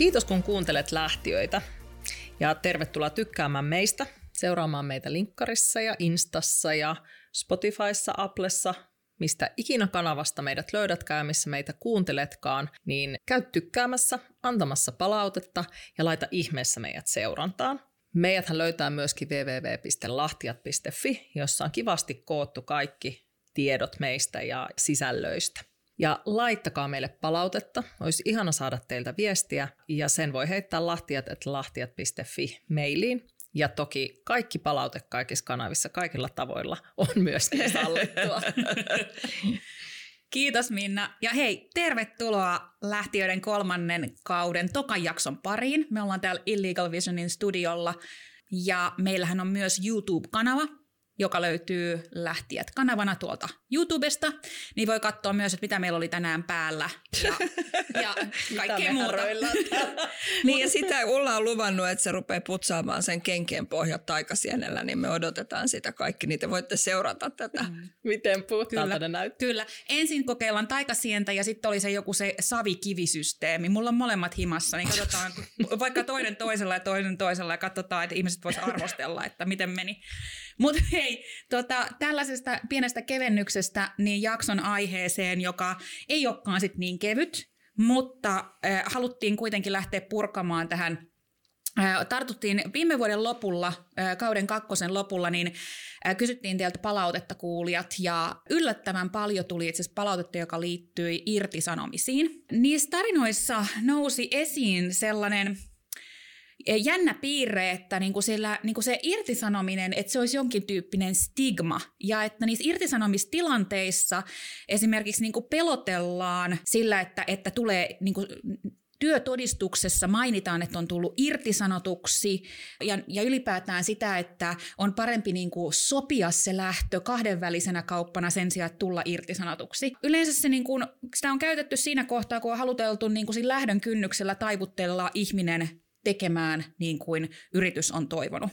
Kiitos kun kuuntelet lähtiöitä ja tervetuloa tykkäämään meistä, seuraamaan meitä linkkarissa ja Instassa ja Spotifyssa, Applessa, mistä ikinä kanavasta meidät löydätkään, missä meitä kuunteletkaan, niin käy tykkäämässä, antamassa palautetta ja laita ihmeessä meidät seurantaan. Meidäthän löytää myöskin www.lahtiat.fi, jossa on kivasti koottu kaikki tiedot meistä ja sisällöistä. Ja laittakaa meille palautetta, olisi ihana saada teiltä viestiä ja sen voi heittää lahtiat, lahtiat.fi mailiin. Ja toki kaikki palaute kaikissa kanavissa kaikilla tavoilla on myöskin sallittua. Kiitos Minna. Ja hei, tervetuloa lähtiöiden kolmannen kauden tokan jakson pariin. Me ollaan täällä Illegal Visionin studiolla ja meillähän on myös YouTube-kanava, joka löytyy Lähtijät kanavana tuolta YouTubesta, niin voi katsoa myös, että mitä meillä oli tänään päällä ja, ja kaikkea muuta. niin ja sitä Ulla on luvannut, että se rupeaa putsaamaan sen kenkien pohjat taikasienellä, niin me odotetaan sitä kaikki, niin te voitte seurata tätä. Mm. Miten puhtaalta ne näyttää. Kyllä. Ensin kokeillaan taikasientä ja sitten oli se joku se savikivisysteemi. Mulla on molemmat himassa, niin katsotaan vaikka toinen toisella ja toinen toisella ja katsotaan, että ihmiset voisivat arvostella, että miten meni. Mutta hei, tota, tällaisesta pienestä kevennyksestä niin jakson aiheeseen, joka ei olekaan sit niin kevyt, mutta äh, haluttiin kuitenkin lähteä purkamaan tähän tartuttiin viime vuoden lopulla, kauden kakkosen lopulla, niin kysyttiin teiltä palautetta kuulijat ja yllättävän paljon tuli itse asiassa palautetta, joka liittyi irtisanomisiin. Niissä tarinoissa nousi esiin sellainen jännä piirre, että niinku sillä, niinku se irtisanominen, että se olisi jonkin tyyppinen stigma ja että niissä irtisanomistilanteissa esimerkiksi niinku pelotellaan sillä, että, että tulee niinku työtodistuksessa mainitaan, että on tullut irtisanotuksi ja, ja ylipäätään sitä, että on parempi niin kuin sopia se lähtö kahdenvälisenä kauppana sen sijaan, että tulla irtisanotuksi. Yleensä se, niin kuin, sitä on käytetty siinä kohtaa, kun on haluteltu niin kuin lähdön kynnyksellä taivutella ihminen tekemään niin kuin yritys on toivonut.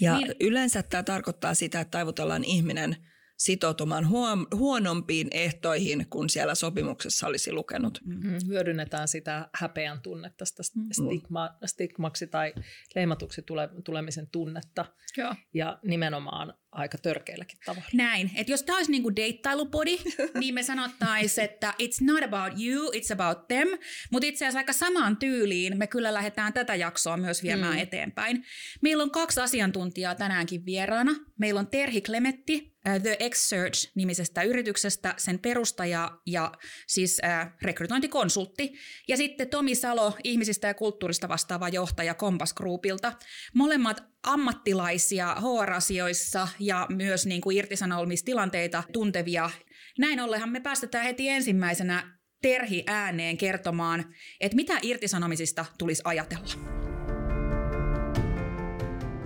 Ja niin, yleensä tämä tarkoittaa sitä, että taivutellaan ihminen sitoutumaan huom- huonompiin ehtoihin kuin siellä sopimuksessa olisi lukenut. Mm-hmm. Hyödynnetään sitä häpeän tunnetta, sitä mm. stigma, stigmaksi tai leimatuksi tule, tulemisen tunnetta. Joo. Ja nimenomaan aika törkeilläkin tavalla. Näin. Että jos tämä olisi niinku deittailupodi, niin me sanottaisiin, että it's not about you, it's about them. Mutta itse asiassa aika samaan tyyliin me kyllä lähdetään tätä jaksoa myös viemään mm. eteenpäin. Meillä on kaksi asiantuntijaa tänäänkin vieraana. Meillä on Terhi Klemetti, The X-Search-nimisestä yrityksestä, sen perustaja ja siis rekrytointikonsultti. Ja sitten Tomi Salo, ihmisistä ja kulttuurista vastaava johtaja Kompas Groupilta. Molemmat ammattilaisia HR-asioissa ja myös niin kuin irtisanomistilanteita tuntevia. Näin ollenhan me päästetään heti ensimmäisenä Terhi ääneen kertomaan, että mitä irtisanomisista tulisi ajatella.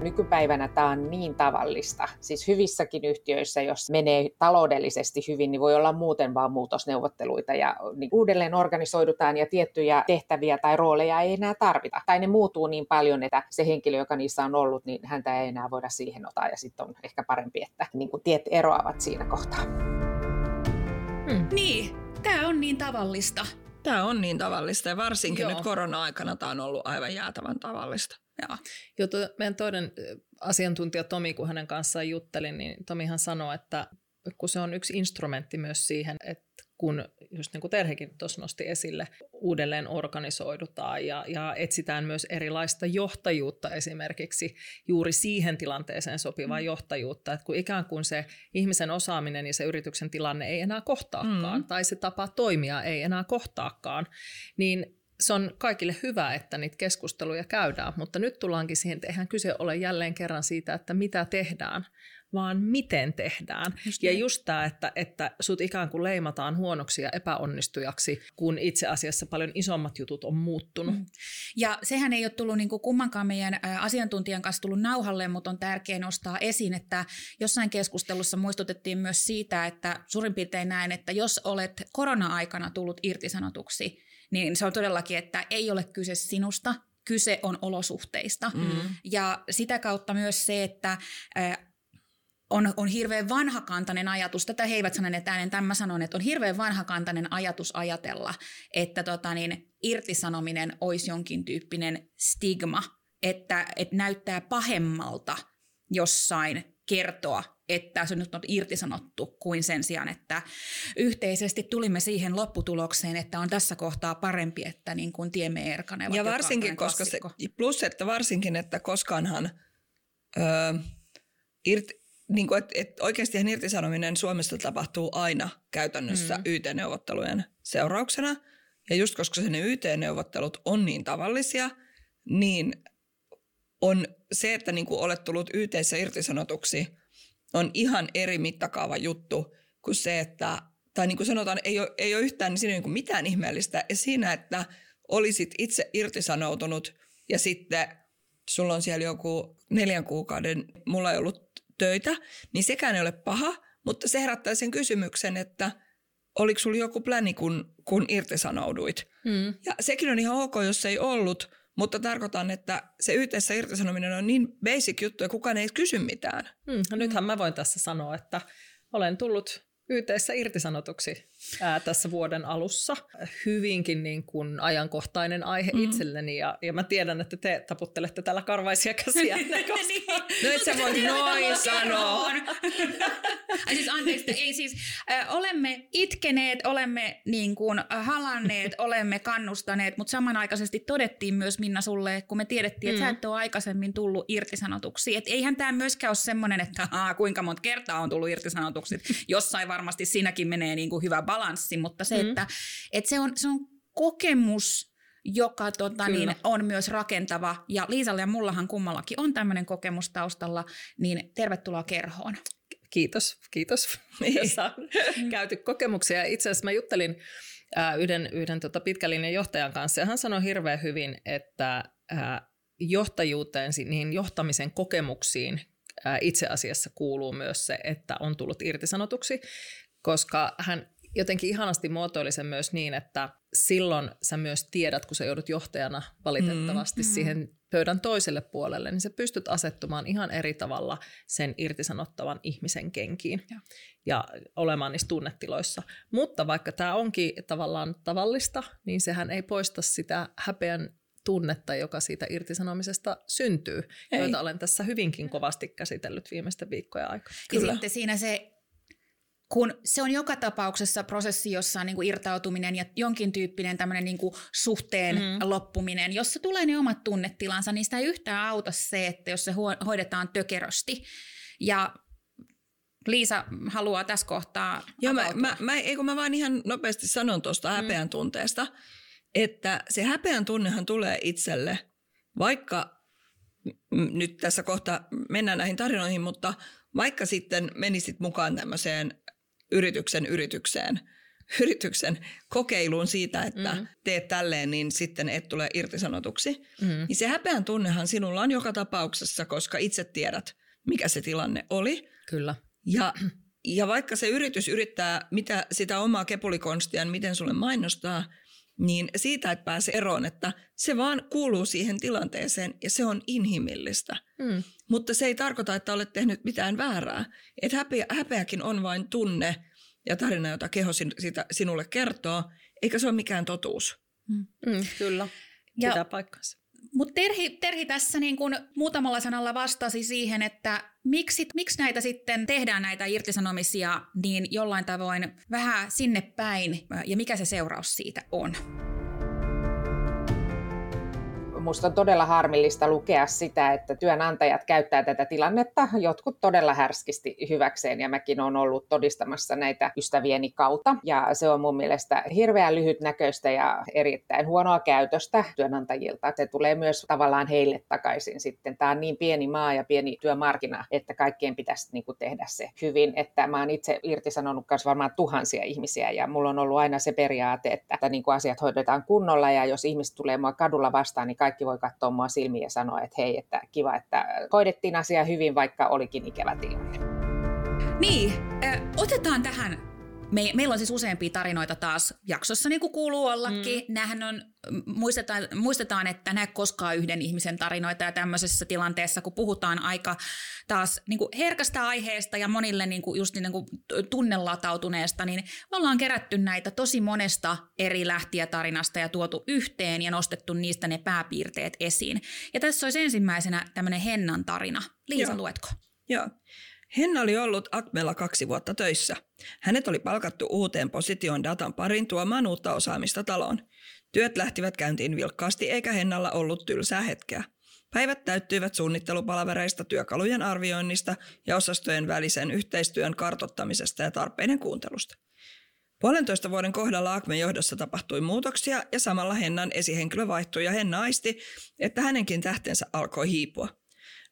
Nykypäivänä tämä on niin tavallista. Siis hyvissäkin yhtiöissä, jos menee taloudellisesti hyvin, niin voi olla muuten vaan muutosneuvotteluita ja niin uudelleen organisoidutaan ja tiettyjä tehtäviä tai rooleja ei enää tarvita. Tai ne muuttuu niin paljon, että se henkilö, joka niissä on ollut, niin häntä ei enää voida siihen ottaa ja sitten on ehkä parempi, että niin kuin tiet eroavat siinä kohtaa. Hmm. Niin, tämä on niin tavallista. Tämä on niin tavallista ja varsinkin Joo. nyt korona-aikana tämä on ollut aivan jäätävän tavallista. Joo. Joo, meidän toinen asiantuntija Tomi, kun hänen kanssaan juttelin, niin Tomihan sanoi, että kun se on yksi instrumentti myös siihen, että kun just niin kuin Terhekin tuossa nosti esille, uudelleen organisoidutaan ja, ja etsitään myös erilaista johtajuutta esimerkiksi juuri siihen tilanteeseen sopivaa mm. johtajuutta, että kun ikään kuin se ihmisen osaaminen ja se yrityksen tilanne ei enää kohtaakaan mm. tai se tapa toimia ei enää kohtaakaan, niin se on kaikille hyvä, että niitä keskusteluja käydään, mutta nyt tullaankin siihen, että eihän kyse ole jälleen kerran siitä, että mitä tehdään, vaan miten tehdään. Just ja niin. just tämä, että, että sut ikään kuin leimataan huonoksi ja epäonnistujaksi, kun itse asiassa paljon isommat jutut on muuttunut. Mm. Ja sehän ei ole tullut niin kuin kummankaan meidän asiantuntijan kanssa tullut nauhalle, mutta on tärkeää nostaa esiin, että jossain keskustelussa muistutettiin myös siitä, että suurin piirtein näin, että jos olet korona-aikana tullut irtisanotuksi, niin se on todellakin, että ei ole kyse sinusta, kyse on olosuhteista. Mm. Ja sitä kautta myös se, että on, on hirveän vanhakantainen ajatus, tätä he eivät sanoneet äänen, tämä sanon, että on hirveän vanhakantainen ajatus ajatella, että tota niin, irtisanominen olisi jonkin tyyppinen stigma, että, että näyttää pahemmalta jossain kertoa, että se nyt on irtisanottu, kuin sen sijaan, että yhteisesti tulimme siihen lopputulokseen, että on tässä kohtaa parempi, että niin kuin tiemme erkanevat. Ja varsinkin, koska se, plus että varsinkin, että koskaanhan öö, irti, niin kuin, että, että oikeasti irtisanominen Suomessa tapahtuu aina käytännössä mm. YT-neuvottelujen seurauksena. Ja just koska ne YT-neuvottelut on niin tavallisia, niin on se, että niin kuin olet tullut YTssä irtisanotuksi, on ihan eri mittakaava juttu kuin se, että, tai niin kuin sanotaan, ei ole, ei ole yhtään niin siinä niin kuin mitään ihmeellistä ja siinä, että olisit itse irtisanoutunut ja sitten sulla on siellä joku neljän kuukauden, mulla ei ollut töitä, niin sekään ei ole paha, mutta se herättää sen kysymyksen, että oliko sulla joku pläni, kun, kun irtisanouduit. Mm. Ja sekin on ihan ok, jos ei ollut, mutta tarkoitan, että se yhteensä irtisanominen on niin basic juttu ja kukaan ei kysy mitään. Mm, no nythän mä voin tässä sanoa, että olen tullut YTssä irtisanotuksi ää, tässä vuoden alussa. Hyvinkin niin kuin ajankohtainen aihe mm-hmm. itselleni ja, ja mä tiedän, että te taputtelette tällä karvaisia käsiä. niin. No et sä voi noin sanoa. Ai siis anteeksi, ei siis, äh, olemme itkeneet, olemme niin kuin halanneet, olemme kannustaneet, mutta samanaikaisesti todettiin myös Minna sulle, kun me tiedettiin, että mm. sä et ole aikaisemmin tullut irtisanotuksi. Että eihän tämä myöskään ole semmoinen, että aa, kuinka monta kertaa on tullut irtisanotuksi. Jossain varmasti siinäkin menee niin kuin hyvä balanssi, mutta se, mm. että, että se, on, se on kokemus, joka tota, niin, on myös rakentava. Ja Liisalle ja mullahan kummallakin on tämmöinen kokemus taustalla, niin tervetuloa kerhoon. Kiitos, kiitos. Jossa on käyty kokemuksia. Itse asiassa mä juttelin äh, yhden, yhden tota pitkälinjan johtajan kanssa ja hän sanoi hirveän hyvin, että äh, johtajuuteen, niihin johtamisen kokemuksiin äh, itse asiassa kuuluu myös se, että on tullut irtisanotuksi, koska hän jotenkin ihanasti muotoili sen myös niin, että silloin sä myös tiedät, kun sä joudut johtajana valitettavasti mm, mm. siihen pöydän toiselle puolelle, niin sä pystyt asettumaan ihan eri tavalla sen irtisanottavan ihmisen kenkiin ja, ja olemaan niissä tunnetiloissa. Mutta vaikka tämä onkin tavallaan tavallista, niin sehän ei poista sitä häpeän tunnetta, joka siitä irtisanomisesta syntyy, ei. joita olen tässä hyvinkin kovasti käsitellyt viimeisten viikkojen aikana. Ja Kyllä. sitten siinä se kun se on joka tapauksessa prosessi, jossa on niin kuin irtautuminen ja jonkin tyyppinen tämmöinen niin kuin suhteen mm. loppuminen, jossa tulee ne omat tunnetilansa, niin sitä ei yhtään auta se, että jos se hoidetaan tökerösti. Ja Liisa haluaa tässä kohtaa Joo, mä, mä, mä, eikö mä vaan ihan nopeasti sanon tuosta mm. häpeän tunteesta, että se häpeän tunnehan tulee itselle, vaikka nyt tässä kohta mennään näihin tarinoihin, mutta vaikka sitten menisit mukaan tämmöiseen yrityksen yritykseen, yrityksen kokeiluun siitä, että mm. teet tälleen, niin sitten et tule irtisanotuksi. Mm. Niin se häpeän tunnehan sinulla on joka tapauksessa, koska itse tiedät, mikä se tilanne oli. Kyllä. Ja, ja vaikka se yritys yrittää mitä, sitä omaa kepulikonstiaan, miten sulle mainostaa, niin siitä et pääse eroon, että se vaan kuuluu siihen tilanteeseen ja se on inhimillistä. Mm. Mutta se ei tarkoita, että olet tehnyt mitään väärää. Et häpeä, häpeäkin on vain tunne ja tarina, jota keho siitä sinulle kertoo, eikä se ole mikään totuus. Mm. Mm, kyllä, ja, pitää paikkansa. Mutta Terhi, Terhi tässä niin kun muutamalla sanalla vastasi siihen, että miksi, miksi näitä sitten tehdään näitä irtisanomisia niin jollain tavoin vähän sinne päin ja mikä se seuraus siitä on. Minusta on todella harmillista lukea sitä, että työnantajat käyttää tätä tilannetta jotkut todella härskisti hyväkseen ja mäkin olen ollut todistamassa näitä ystävieni kautta ja se on mun mielestä hirveän lyhytnäköistä ja erittäin huonoa käytöstä työnantajilta. Se tulee myös tavallaan heille takaisin sitten. Tämä on niin pieni maa ja pieni työmarkkina, että kaikkien pitäisi niin kuin tehdä se hyvin, että mä oon itse irtisanonut myös varmaan tuhansia ihmisiä ja mulla on ollut aina se periaate, että, että niin kuin asiat hoidetaan kunnolla ja jos ihmiset tulee mua kadulla vastaan, niin kaikki voi katsoa mua silmiin ja sanoa, että hei, että kiva, että hoidettiin asia hyvin, vaikka olikin ikävä tilanne. Niin, otetaan tähän me, meillä on siis useampia tarinoita taas jaksossa, niin kuin kuuluu ollakin. Mm. Nämähän on, muistetaan, muistetaan, että nämä koskaan yhden ihmisen tarinoita ja tämmöisessä tilanteessa, kun puhutaan aika taas niin kuin herkästä aiheesta ja monille niin kuin just niin kuin tunnelatautuneesta, niin me ollaan kerätty näitä tosi monesta eri lähtiä tarinasta ja tuotu yhteen ja nostettu niistä ne pääpiirteet esiin. Ja tässä olisi ensimmäisenä tämmöinen Hennan tarina. Liisa, Joo. luetko? Joo. Henna oli ollut Akmella kaksi vuotta töissä. Hänet oli palkattu uuteen positioon datan parin tuomaan uutta osaamista taloon. Työt lähtivät käyntiin vilkkaasti eikä Hennalla ollut tylsää hetkeä. Päivät täyttyivät suunnittelupalavereista, työkalujen arvioinnista ja osastojen välisen yhteistyön kartottamisesta ja tarpeiden kuuntelusta. Puolentoista vuoden kohdalla Akmen johdossa tapahtui muutoksia ja samalla Hennan esihenkilö vaihtui ja Henna aisti, että hänenkin tähtensä alkoi hiipua.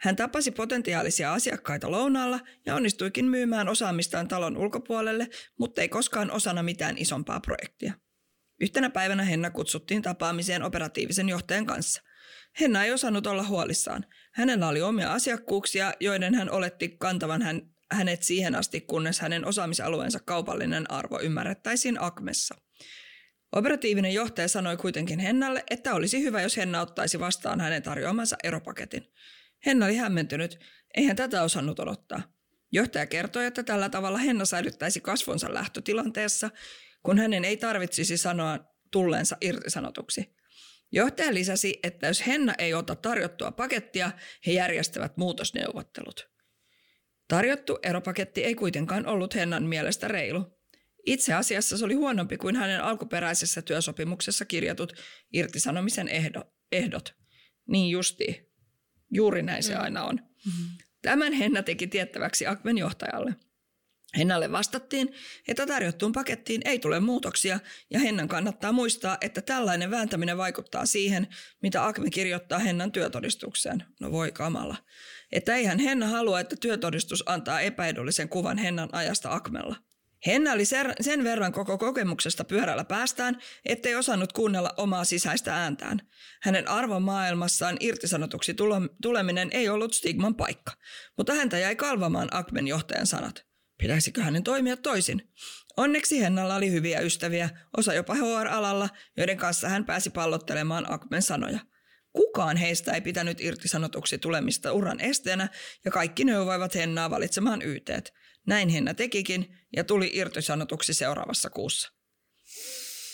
Hän tapasi potentiaalisia asiakkaita lounaalla ja onnistuikin myymään osaamistaan talon ulkopuolelle, mutta ei koskaan osana mitään isompaa projektia. Yhtenä päivänä Henna kutsuttiin tapaamiseen operatiivisen johtajan kanssa. Henna ei osannut olla huolissaan. Hänellä oli omia asiakkuuksia, joiden hän oletti kantavan hän, hänet siihen asti, kunnes hänen osaamisalueensa kaupallinen arvo ymmärrettäisiin Akmessa. Operatiivinen johtaja sanoi kuitenkin Hennalle, että olisi hyvä, jos Henna ottaisi vastaan hänen tarjoamansa eropaketin. Henna oli hämmentynyt. Eihän tätä osannut odottaa. Johtaja kertoi, että tällä tavalla Henna säilyttäisi kasvonsa lähtötilanteessa, kun hänen ei tarvitsisi sanoa tulleensa irtisanotuksi. Johtaja lisäsi, että jos Henna ei ota tarjottua pakettia, he järjestävät muutosneuvottelut. Tarjottu eropaketti ei kuitenkaan ollut Hennan mielestä reilu. Itse asiassa se oli huonompi kuin hänen alkuperäisessä työsopimuksessa kirjatut irtisanomisen ehdo, ehdot. Niin justiin. Juuri näin se mm. aina on. Mm-hmm. Tämän Henna teki tiettäväksi Akmen johtajalle. Hennalle vastattiin, että tarjottuun pakettiin ei tule muutoksia ja Hennan kannattaa muistaa, että tällainen vääntäminen vaikuttaa siihen, mitä Akme kirjoittaa Hennan työtodistukseen. No voi kamala. Että eihän Henna halua, että työtodistus antaa epäedullisen kuvan Hennan ajasta Akmella. Henna oli sen verran koko kokemuksesta pyörällä päästään, ettei osannut kuunnella omaa sisäistä ääntään. Hänen arvomaailmassaan irtisanotuksi tuleminen ei ollut stigman paikka, mutta häntä jäi kalvamaan Akmen johtajan sanat. Pitäisikö hänen toimia toisin? Onneksi Hennalla oli hyviä ystäviä, osa jopa HR-alalla, joiden kanssa hän pääsi pallottelemaan Akmen sanoja. Kukaan heistä ei pitänyt irtisanotuksi tulemista uran esteenä ja kaikki neuvoivat Hennaa valitsemaan yteet. Näin Henna tekikin ja tuli irtisanotuksi seuraavassa kuussa.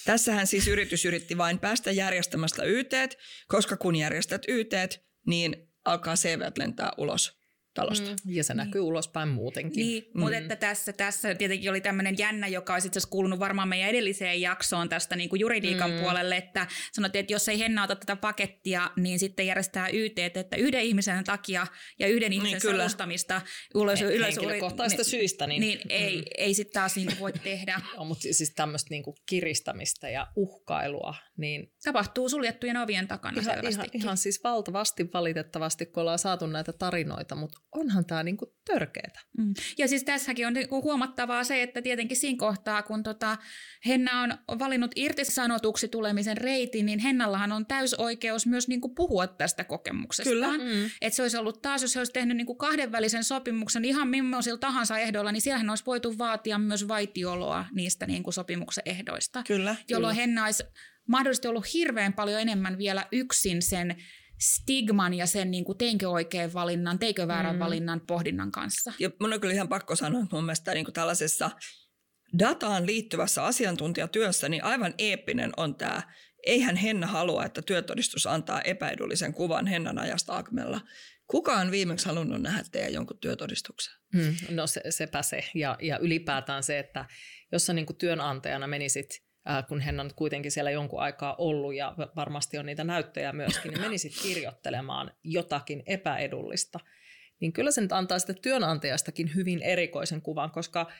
Tässähän siis yritys yritti vain päästä järjestämästä yteet, koska kun järjestät yteet, niin alkaa CV lentää ulos talosta. Mm. Ja se näkyy niin. ulospäin muutenkin. Niin, mm. mutta että tässä, tässä tietenkin oli tämmöinen jännä, joka olisi itse asiassa kuulunut varmaan meidän edelliseen jaksoon tästä niin kuin juridiikan mm. puolelle, että sanottiin, että jos ei Henna ota tätä pakettia, niin sitten järjestää YT, että yhden ihmisen takia ja yhden niin, ihmisen niin, salustamista ulos, He, ylös, henkilökohtaisista niin, syistä. Niin, niin ei, mm. ei sitten taas niin voi tehdä. no, mutta siis tämmöistä niin kuin kiristämistä ja uhkailua. Niin Tapahtuu suljettujen ovien takana ihan, ihan, ihan siis valtavasti valitettavasti, kun ollaan saatu näitä tarinoita, mutta onhan tämä niinku törkeetä. Mm. Ja siis tässäkin on niinku huomattavaa se, että tietenkin siinä kohtaa, kun tota Henna on valinnut irtisanotuksi tulemisen reitin, niin Hennallahan on täysoikeus myös niinku puhua tästä kokemuksesta. Kyllä. Mm. Että se olisi ollut taas, jos he olisi tehnyt niinku kahdenvälisen sopimuksen ihan millaisilla tahansa ehdoilla, niin siellähän olisi voitu vaatia myös vaitioloa niistä niinku sopimuksen ehdoista. Kyllä. Jolloin kyllä. Henna olisi mahdollisesti ollut hirveän paljon enemmän vielä yksin sen stigman ja sen niin kuin, teinkö oikein valinnan, teikö väärän mm. valinnan pohdinnan kanssa. Ja mun on kyllä ihan pakko sanoa, että mun mielestä niin kuin tällaisessa dataan liittyvässä asiantuntijatyössä niin aivan eeppinen on tämä, eihän Henna halua, että työtodistus antaa epäedullisen kuvan Hennan ajasta Akmella. Kuka on viimeksi halunnut nähdä teidän jonkun työtodistuksen? Hmm, no se, sepä se. Ja, ja ylipäätään se, että jos sä niin kuin työnantajana menisit – kun hän on kuitenkin siellä jonkun aikaa ollut ja varmasti on niitä näyttöjä myöskin, niin menisit kirjoittelemaan jotakin epäedullista, niin kyllä se nyt antaa sitä työnantajastakin hyvin erikoisen kuvan, koska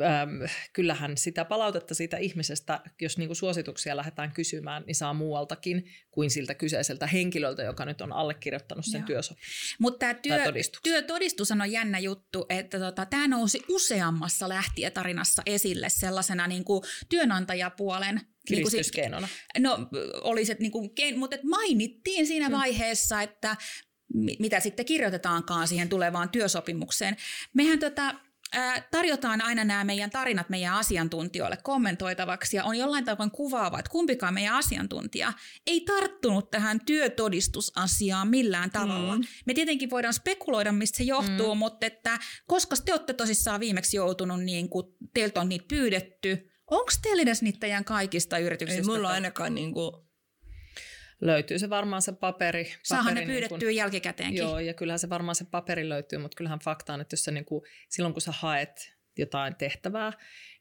ähm, kyllähän sitä palautetta siitä ihmisestä, jos niinku suosituksia lähdetään kysymään, niin saa muualtakin kuin siltä kyseiseltä henkilöltä, joka nyt on allekirjoittanut sen työsopimuksen. Mutta tämä työ, työtodistus on jännä juttu, että tota, tämä nousi useammassa lähtijätarinassa esille sellaisena niinku työnantajapuolen Kiristyskeinona. Niin no olisi, että niinku, mutta et mainittiin siinä mm. vaiheessa, että mitä sitten kirjoitetaankaan siihen tulevaan työsopimukseen. Mehän tota, ää, tarjotaan aina nämä meidän tarinat meidän asiantuntijoille kommentoitavaksi ja on jollain tavoin kuvaava, että kumpikaan meidän asiantuntija ei tarttunut tähän työtodistusasiaan millään tavalla. Mm. Me tietenkin voidaan spekuloida, mistä se johtuu, mm. mutta että koska te olette tosissaan viimeksi joutunut, niin kun teiltä on niitä pyydetty, onko teillä edes niitä teidän kaikista yrityksistä? Ei mulla ainakaan niin kuin löytyy se varmaan se paperi. paperi Saahan ne pyydettyä niin kun, jälkikäteenkin. Joo, ja kyllähän se varmaan se paperi löytyy, mutta kyllähän fakta on, että jos sä niin kuin, silloin kun sä haet jotain tehtävää,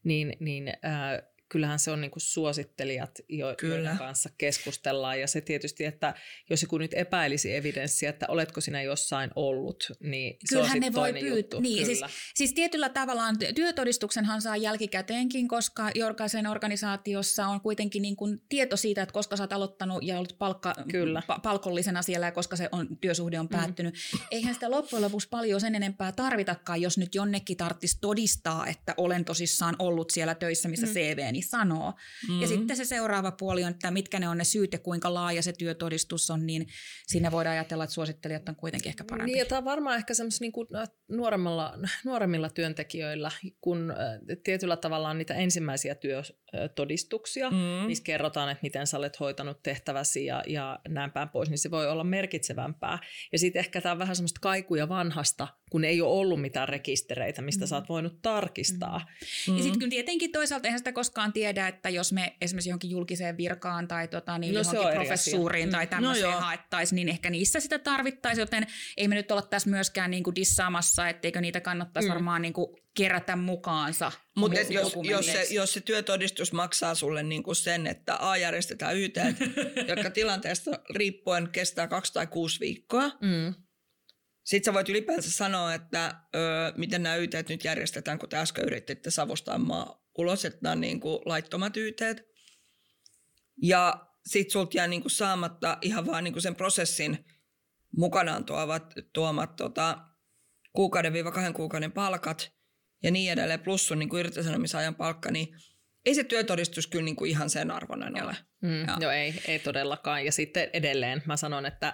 niin, niin äh, kyllähän se on niin kuin suosittelijat, jo, Kyllä. joiden kanssa keskustellaan. Ja se tietysti, että jos joku nyt epäilisi evidenssiä, että oletko sinä jossain ollut, niin Kyllähän se on ne voi pyytää. Niin, siis, siis tietyllä tavallaan työtodistuksenhan saa jälkikäteenkin, koska jokaisen organisaatiossa on kuitenkin niin kuin tieto siitä, että koska sä oot aloittanut ja ollut palkka, Kyllä. Pa- palkollisena siellä ja koska se on, työsuhde on mm. päättynyt. Mm. Eihän sitä loppujen lopuksi paljon sen enempää tarvitakaan, jos nyt jonnekin tarvitsisi todistaa, että olen tosissaan ollut siellä töissä, missä mm. CVni sanoo. Mm-hmm. Ja sitten se seuraava puoli on, että mitkä ne on ne syyt ja kuinka laaja se työtodistus on, niin siinä voidaan ajatella, että suosittelijat on kuitenkin ehkä parempi. Niin, ja tämä on varmaan ehkä niin äh, nuoremmilla, nuoremmilla työntekijöillä, kun äh, tietyllä tavalla on niitä ensimmäisiä työtodistuksia, mm-hmm. missä kerrotaan, että miten sä olet hoitanut tehtäväsi ja, ja näin päin pois, niin se voi olla merkitsevämpää. Ja sitten ehkä tämä on vähän semmoista kaikuja vanhasta, kun ei ole ollut mitään rekistereitä, mistä mm-hmm. sä oot voinut tarkistaa. Mm-hmm. Ja sitten kyllä tietenkin toisaalta eihän sitä koskaan tiedä, että jos me esimerkiksi johonkin julkiseen virkaan tai tota, niin no, johonkin professuuriin tai mm. tämmöiseen no, haettaisiin, niin ehkä niissä sitä tarvittaisiin, joten ei me nyt olla tässä myöskään niin kuin dissaamassa, etteikö niitä kannattaisi mm. varmaan niin kuin kerätä mukaansa. Mutta jos, jos, se, jos se työtodistus maksaa sulle niin kuin sen, että A järjestetään YT, jotka tilanteesta riippuen kestää kaksi tai kuusi viikkoa, mm. Sitten sä voit ylipäänsä sanoa, että ö, miten nämä YT nyt järjestetään, kun te äsken yrittitte savustaa maa ulos, että nämä on niin kuin laittomat yteet. Ja sit sulta jää niin kuin saamatta ihan vaan niin kuin sen prosessin mukanaan tuovat, tuomat tota, kuukauden-kahden kuukauden palkat ja niin edelleen, plus sun niin kuin irtisanomisajan palkka, niin ei se työtodistus kyllä niin kuin ihan sen arvoinen ole. Mm, ja. Joo, ei, ei todellakaan. Ja sitten edelleen mä sanon, että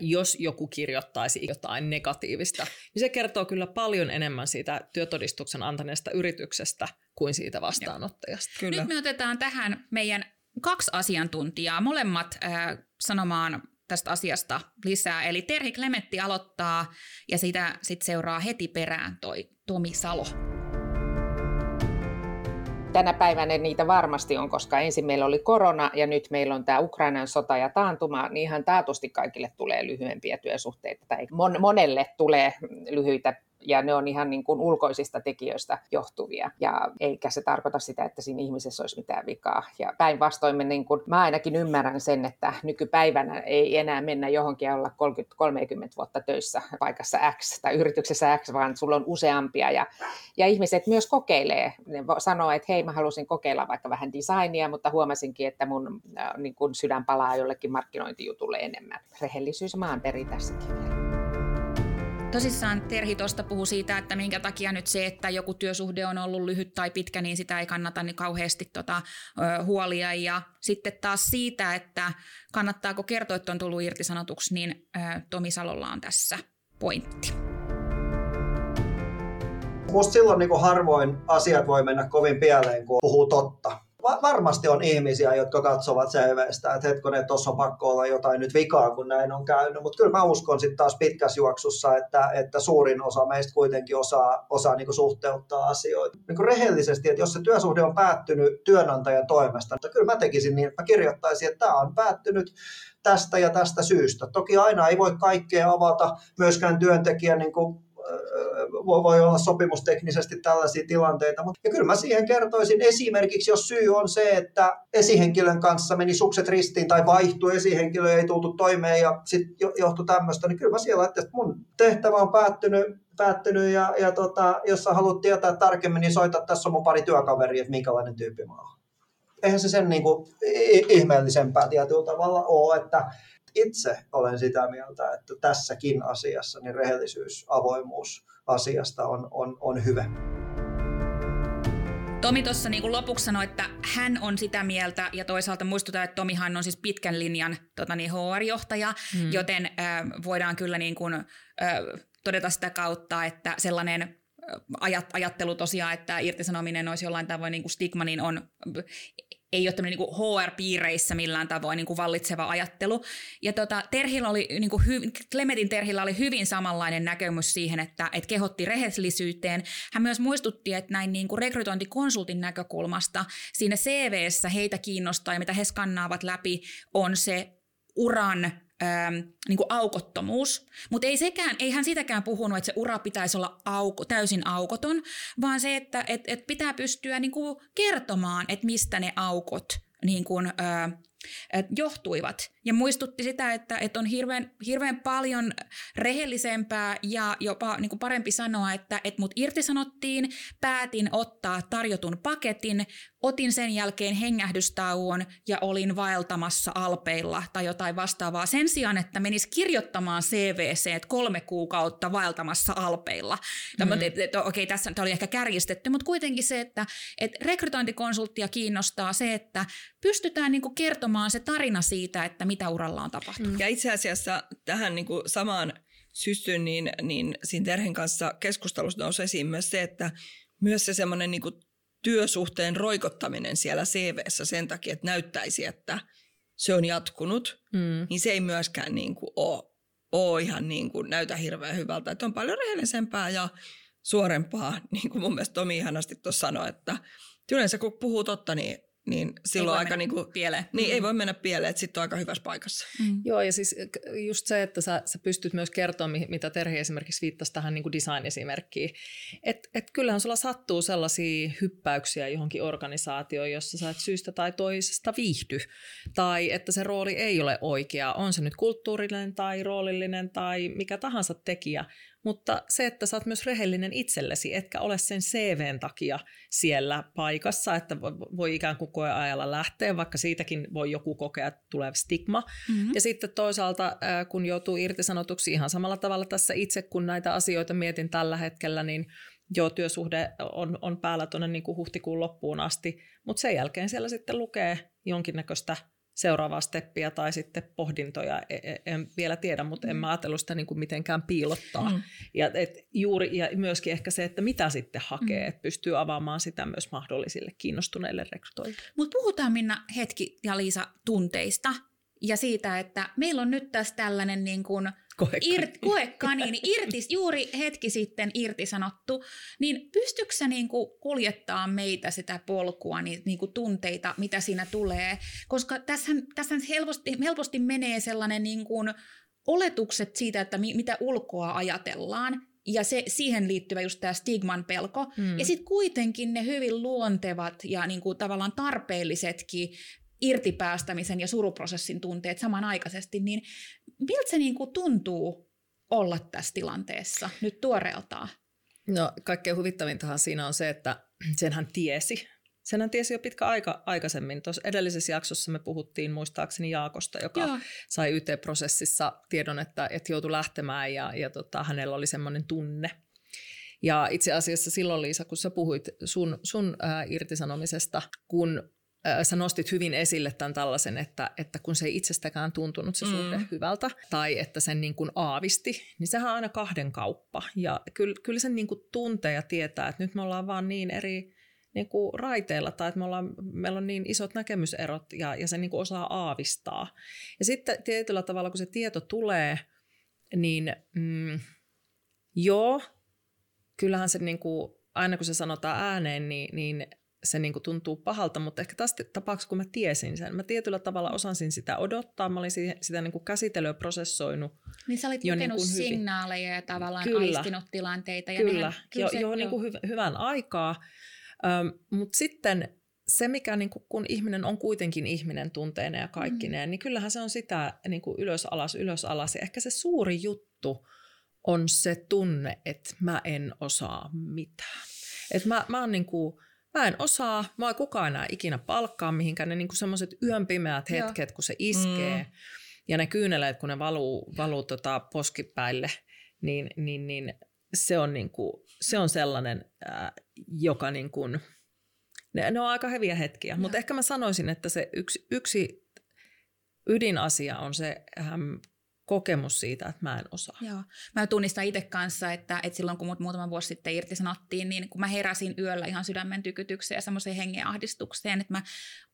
jos joku kirjoittaisi jotain negatiivista, niin se kertoo kyllä paljon enemmän siitä työtodistuksen antaneesta yrityksestä kuin siitä vastaanottajasta. Kyllä. Nyt me otetaan tähän meidän kaksi asiantuntijaa, molemmat äh, sanomaan tästä asiasta lisää. Eli Terhi Klemetti aloittaa ja sitä sitten seuraa heti perään toi Tomi Salo. Tänä päivänä niitä varmasti on, koska ensin meillä oli korona ja nyt meillä on tämä Ukrainan sota ja taantuma, niin ihan taatusti kaikille tulee lyhyempiä työsuhteita tai monelle tulee lyhyitä ja ne on ihan niin kuin ulkoisista tekijöistä johtuvia. Ja eikä se tarkoita sitä, että siinä ihmisessä olisi mitään vikaa. Ja päinvastoin me niin kuin, mä ainakin ymmärrän sen, että nykypäivänä ei enää mennä johonkin olla 30-30 vuotta töissä paikassa X tai yrityksessä X, vaan sulla on useampia. Ja, ja ihmiset myös kokeilee. Ne sanoo, että hei, mä halusin kokeilla vaikka vähän designia, mutta huomasinkin, että mun äh, niin kuin sydän palaa jollekin markkinointijutulle enemmän. Rehellisyys maan peri tässäkin vielä. Tosissaan Terhi tuosta puhuu siitä, että minkä takia nyt se, että joku työsuhde on ollut lyhyt tai pitkä, niin sitä ei kannata niin kauheasti tota, ö, huolia. Ja sitten taas siitä, että kannattaako kertoa, että on tullut irtisanotuksi, niin ö, Tomi Salolla on tässä pointti. Musta silloin niin harvoin asiat voi mennä kovin pieleen, kun puhuu totta varmasti on ihmisiä, jotka katsovat CVstä, että hetkonen, tuossa on pakko olla jotain nyt vikaa, kun näin on käynyt. Mutta kyllä mä uskon sitten taas pitkässä juoksussa, että, että suurin osa meistä kuitenkin osaa, osaa niinku suhteuttaa asioita. Niinku rehellisesti, että jos se työsuhde on päättynyt työnantajan toimesta, mutta kyllä mä tekisin niin, että mä kirjoittaisin, että tämä on päättynyt tästä ja tästä syystä. Toki aina ei voi kaikkea avata, myöskään työntekijän niin voi olla sopimusteknisesti tällaisia tilanteita. Ja kyllä mä siihen kertoisin esimerkiksi, jos syy on se, että esihenkilön kanssa meni sukset ristiin tai vaihtui esihenkilö, ei tultu toimeen ja sitten johtui tämmöistä, niin kyllä mä siellä että mun tehtävä on päättynyt, päättynyt ja, ja tota, jos sä haluat tietää tarkemmin, niin soita, tässä on mun pari työkaveria, että minkälainen tyyppi mä oon. Eihän se sen niin kuin, ihmeellisempää tietyllä tavalla ole, että itse olen sitä mieltä, että tässäkin asiassa niin rehellisyys, avoimuus asiasta on, on, on hyvä. Tomi tuossa niin lopuksi sanoi, että hän on sitä mieltä, ja toisaalta muistutan, että Tomihan on siis pitkän linjan tota niin, HR-johtaja, hmm. joten äh, voidaan kyllä niin kuin, äh, todeta sitä kautta, että sellainen ajattelu tosiaan, että irtisanominen olisi jollain tavoin niin kuin stigma, niin on, ei ole tämmöinen niin HR-piireissä millään tavoin niin kuin vallitseva ajattelu. Ja tota, Terhillä oli, niin kuin hy, Clementin Terhillä oli hyvin samanlainen näkemys siihen, että, että kehotti rehellisyyteen. Hän myös muistutti, että näin niin kuin rekrytointikonsultin näkökulmasta siinä CVssä heitä kiinnostaa ja mitä he skannaavat läpi on se uran ähm, niin kuin aukottomuus, mutta ei sekään, ei hän sitäkään puhunut, että se ura pitäisi olla auko, täysin aukoton, vaan se, että et, et pitää pystyä niin kuin kertomaan, että mistä ne aukot niin kuin, äh, johtuivat. Ja muistutti sitä, että, että on hirveän, hirveän paljon rehellisempää ja jopa niin kuin parempi sanoa, että, että mut irtisanottiin, päätin ottaa tarjotun paketin, otin sen jälkeen hengähdystauon ja olin vaeltamassa alpeilla tai jotain vastaavaa. Sen sijaan, että menis kirjoittamaan CVC, että kolme kuukautta vaeltamassa alpeilla. Mm. Okei, okay, tässä oli ehkä kärjistetty, mutta kuitenkin se, että, että rekrytointikonsulttia kiinnostaa se, että pystytään niin kuin kertomaan se tarina siitä, että mitä uralla on tapahtunut. Ja itse asiassa tähän niin kuin samaan syssyyn, niin, niin siinä Terhen kanssa keskustelussa nousi esiin myös se, että myös se semmoinen niin kuin työsuhteen roikottaminen siellä CVssä sen takia, että näyttäisi, että se on jatkunut, mm. niin se ei myöskään niin kuin ole, ole ihan niin kuin näytä hirveän hyvältä. Että on paljon rehellisempää ja suorempaa, niin kuin mun mielestä Tomi ihanasti tuossa sanoi, että yleensä kun puhuu totta, niin niin silloin aika niinku, pieleen. Niin, mm. ei voi mennä pieleen, että sitten on aika hyvässä paikassa. Mm. Joo, ja siis just se, että sä, sä pystyt myös kertomaan, mitä Terhi esimerkiksi viittasi tähän niin design-esimerkkiin. Että et kyllähän sulla sattuu sellaisia hyppäyksiä johonkin organisaatioon, jossa sä et syystä tai toisesta viihdy. Tai että se rooli ei ole oikea, on se nyt kulttuurinen tai roolillinen tai mikä tahansa tekijä, mutta se, että sä oot myös rehellinen itsellesi, etkä ole sen CVn takia siellä paikassa, että voi ikään kuin koeajalla lähteä, vaikka siitäkin voi joku kokea, tulee stigma. Mm-hmm. Ja sitten toisaalta, kun joutuu irtisanotuksi ihan samalla tavalla tässä itse, kun näitä asioita mietin tällä hetkellä, niin joo, työsuhde on, on päällä tuonne niin kuin huhtikuun loppuun asti, mutta sen jälkeen siellä sitten lukee jonkinnäköistä seuraavaa steppiä tai sitten pohdintoja, e, e, en vielä tiedä, mutta en mm. mä ajatellut sitä niin kuin mitenkään piilottaa. Mm. Ja, et juuri, ja myöskin ehkä se, että mitä sitten hakee, mm. että pystyy avaamaan sitä myös mahdollisille kiinnostuneille rekrytoille. Mutta puhutaan Minna hetki ja Liisa tunteista ja siitä, että meillä on nyt tässä tällainen niin kuin – koekaniini. koekaniini, irtis, juuri hetki sitten irtisanottu, niin pystyykö sä niin kuin kuljettaa meitä sitä polkua, niin, niin kuin tunteita, mitä siinä tulee? Koska tässä tässä helposti, helposti menee sellainen niin kuin oletukset siitä, että mi, mitä ulkoa ajatellaan, ja se, siihen liittyvä just tämä stigman pelko. Mm. Ja sitten kuitenkin ne hyvin luontevat ja niin kuin tavallaan tarpeellisetkin irtipäästämisen ja suruprosessin tunteet samanaikaisesti, niin miltä se niin kuin tuntuu olla tässä tilanteessa nyt tuoreeltaan? No kaikkein huvittavintahan siinä on se, että senhän tiesi. Senhän tiesi jo pitkä aika aikaisemmin. Tuossa edellisessä jaksossa me puhuttiin muistaakseni Jaakosta, joka Joo. sai YT-prosessissa tiedon, että, että joutui lähtemään ja, ja tota, hänellä oli semmoinen tunne. Ja itse asiassa silloin Liisa, kun sä puhuit sun, sun ää, irtisanomisesta, kun sä nostit hyvin esille tämän tällaisen, että, että kun se ei itsestäkään tuntunut se suhde mm. hyvältä, tai että sen niin kuin aavisti, niin sehän on aina kahden kauppa. Ja kyllä, kyllä sen niin kuin tuntee ja tietää, että nyt me ollaan vaan niin eri niin kuin raiteilla, tai että me ollaan, meillä on niin isot näkemyserot, ja, ja se niin kuin osaa aavistaa. Ja sitten tietyllä tavalla, kun se tieto tulee, niin mm, joo, kyllähän se niin kuin, aina kun se sanotaan ääneen, niin, niin se niin kuin tuntuu pahalta, mutta ehkä tässä tapauksessa, kun mä tiesin sen, mä tietyllä tavalla osasin sitä odottaa, mä olin sitä niin kuin käsitellyt ja prosessoinut Niin sä olit jo lukenut niin kuin signaaleja ja tavallaan kyllä, aistinut tilanteita. Ja kyllä, nehän, kyllä jo, se, jo, jo. Niin kuin hy, hyvän aikaa, ähm, mutta sitten se, mikä niin kuin, kun ihminen on kuitenkin ihminen tunteena ja kaikkineen, mm. niin kyllähän se on sitä niin kuin ylös alas, ylös alas. Ja ehkä se suuri juttu on se tunne, että mä en osaa mitään. Että mä, mä oon niin kuin, mä en osaa, mä kukaan enää ikinä palkkaa mihinkään. Ne niinku semmoiset yön pimeät hetket, Joo. kun se iskee mm. ja ne kyyneleet, kun ne valuu, valuu tota poskipäille, niin, niin, niin se, on niinku, se on sellainen, ää, joka niinku, ne, ne on aika heviä hetkiä. Mutta ehkä mä sanoisin, että se yksi, yksi ydinasia on se, ähm, kokemus siitä, että mä en osaa. Joo. Mä tunnistan itse kanssa, että, että silloin kun mut muutama vuosi sitten irtisanottiin, niin kun mä heräsin yöllä ihan sydämen tykytykseen ja semmoiseen hengenahdistukseen, että mä,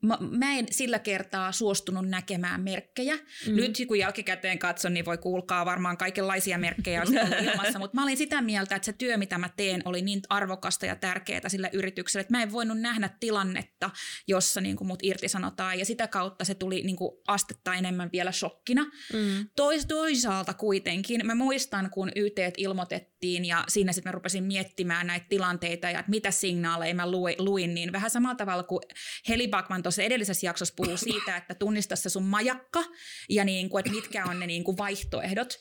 mä, mä en sillä kertaa suostunut näkemään merkkejä. Mm. Nyt kun jälkikäteen katson, niin voi kuulkaa varmaan kaikenlaisia merkkejä ilmassa, mutta mä olin sitä mieltä, että se työ, mitä mä teen, oli niin arvokasta ja tärkeää sille yritykselle, että mä en voinut nähdä tilannetta, jossa niin mut irtisanotaan ja sitä kautta se tuli niin astetta enemmän vielä shokkina. Mm. Tois, toisaalta kuitenkin, mä muistan, kun YT ilmoitettiin ja siinä sitten mä rupesin miettimään näitä tilanteita ja että mitä signaaleja mä luin, niin vähän samalla tavalla kuin Heli Backman tuossa edellisessä jaksossa puhuu siitä, että tunnista se sun majakka ja niin kuin, että mitkä on ne niin kuin vaihtoehdot.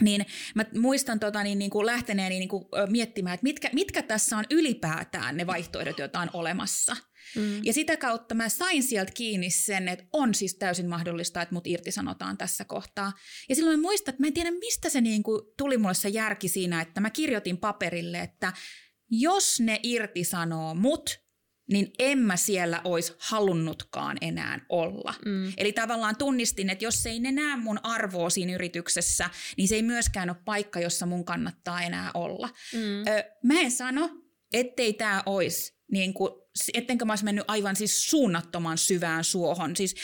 Niin mä muistan tota, niin, niin kuin lähteneeni niin kuin, miettimään, että mitkä, mitkä tässä on ylipäätään ne vaihtoehdot, joita on olemassa. Mm. Ja sitä kautta mä sain sieltä kiinni sen, että on siis täysin mahdollista, että mut irtisanotaan tässä kohtaa. Ja silloin mä muistan, että mä en tiedä, mistä se niin kuin tuli mulle se järki siinä, että mä kirjoitin paperille, että jos ne irtisanoo mut, niin en mä siellä olisi halunnutkaan enää olla. Mm. Eli tavallaan tunnistin, että jos ei ne näe mun arvoa siinä yrityksessä, niin se ei myöskään ole paikka, jossa mun kannattaa enää olla. Mm. Ö, mä en sano, ettei tämä olisi niin kuin ettenkö mä olisi mennyt aivan siis suunnattoman syvään suohon. Siis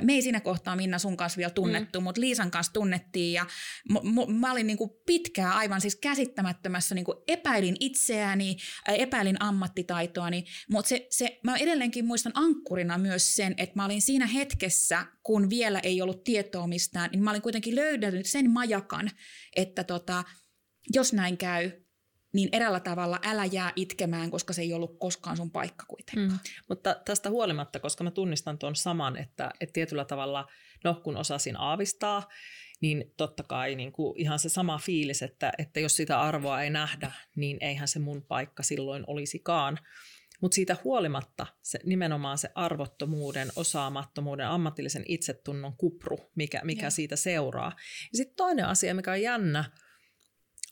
me ei siinä kohtaa Minna sun kanssa vielä tunnettu, mm. mutta Liisan kanssa tunnettiin ja m- m- mä olin niinku pitkään aivan siis käsittämättömässä, niinku epäilin itseäni, epäilin ammattitaitoani, mutta se, se, mä edelleenkin muistan ankkurina myös sen, että mä olin siinä hetkessä, kun vielä ei ollut tietoa mistään, niin mä olin kuitenkin löydänyt sen majakan, että tota, jos näin käy, niin erällä tavalla älä jää itkemään, koska se ei ollut koskaan sun paikka kuitenkaan. Mm. Mutta tästä huolimatta, koska mä tunnistan tuon saman, että, että tietyllä tavalla, no kun osasin aavistaa, niin totta kai niin kuin ihan se sama fiilis, että, että jos sitä arvoa ei nähdä, niin eihän se mun paikka silloin olisikaan. Mutta siitä huolimatta se, nimenomaan se arvottomuuden, osaamattomuuden, ammatillisen itsetunnon kupru, mikä, mikä siitä seuraa. Ja sitten toinen asia, mikä on jännä,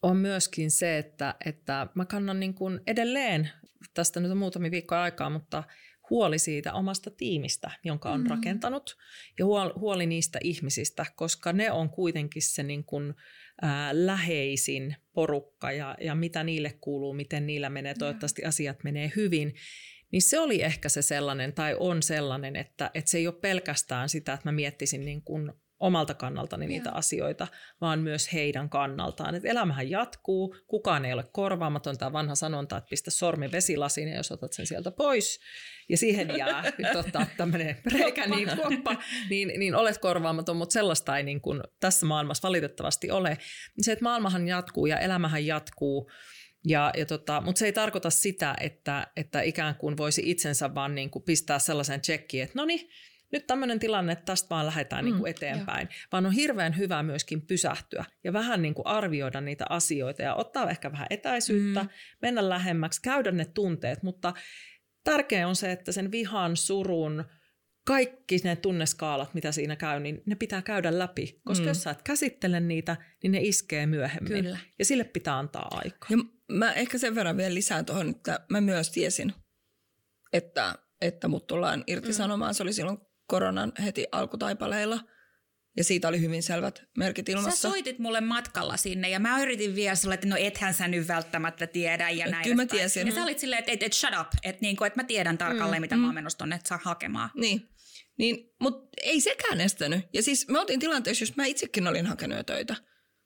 on myöskin se, että, että mä kannan niin kuin edelleen, tästä nyt on muutamia viikkoja aikaa, mutta huoli siitä omasta tiimistä, jonka on mm. rakentanut, ja huoli niistä ihmisistä, koska ne on kuitenkin se niin kuin, ää, läheisin porukka ja, ja mitä niille kuuluu, miten niillä menee, toivottavasti asiat menee hyvin. Niin se oli ehkä se sellainen, tai on sellainen, että, että se ei ole pelkästään sitä, että mä miettisin niin kuin omalta kannaltani niitä asioita, vaan myös heidän kannaltaan. Et elämähän jatkuu, kukaan ei ole korvaamaton, tämä vanha sanonta, että pistä sormi vesilasiin ja jos otat sen sieltä pois ja siihen jää tota, tämmöinen reikä, niin, kuoppa, niin, niin olet korvaamaton, mutta sellaista ei niin kuin tässä maailmassa valitettavasti ole. Se, että maailmahan jatkuu ja elämähän jatkuu, ja, ja tota, mutta se ei tarkoita sitä, että, että ikään kuin voisi itsensä vaan niin kuin pistää sellaisen tsekkiin, että no niin, nyt tämmöinen tilanne, että tästä vaan lähdetään mm, niin kuin eteenpäin, jo. vaan on hirveän hyvä myöskin pysähtyä ja vähän niin kuin arvioida niitä asioita ja ottaa ehkä vähän etäisyyttä, mm. mennä lähemmäksi, käydä ne tunteet, mutta tärkeää on se, että sen vihan, surun, kaikki ne tunneskaalat, mitä siinä käy, niin ne pitää käydä läpi. Koska mm. jos sä et käsittele niitä, niin ne iskee myöhemmin. Kyllä. Ja sille pitää antaa aikaa. Ja mä ehkä sen verran vielä lisään tuohon, että mä myös tiesin, että, että mut tullaan irtisanomaan. Mm. Se oli silloin koronan heti alkutaipaleilla. Ja siitä oli hyvin selvät merkit ilmassa. Sä soitit mulle matkalla sinne ja mä yritin vielä sille, että no ethän sä nyt välttämättä tiedä ja näin. Kyllä mä tiesin. Ja sä olit silleen, että et, et shut up, että niinku, et mä tiedän tarkalleen, mm, mitä mm. mä oon menossa tonne, että saa hakemaan. Niin, niin mutta ei sekään estänyt. Ja siis me oltiin tilanteessa, jos mä itsekin olin hakenut töitä.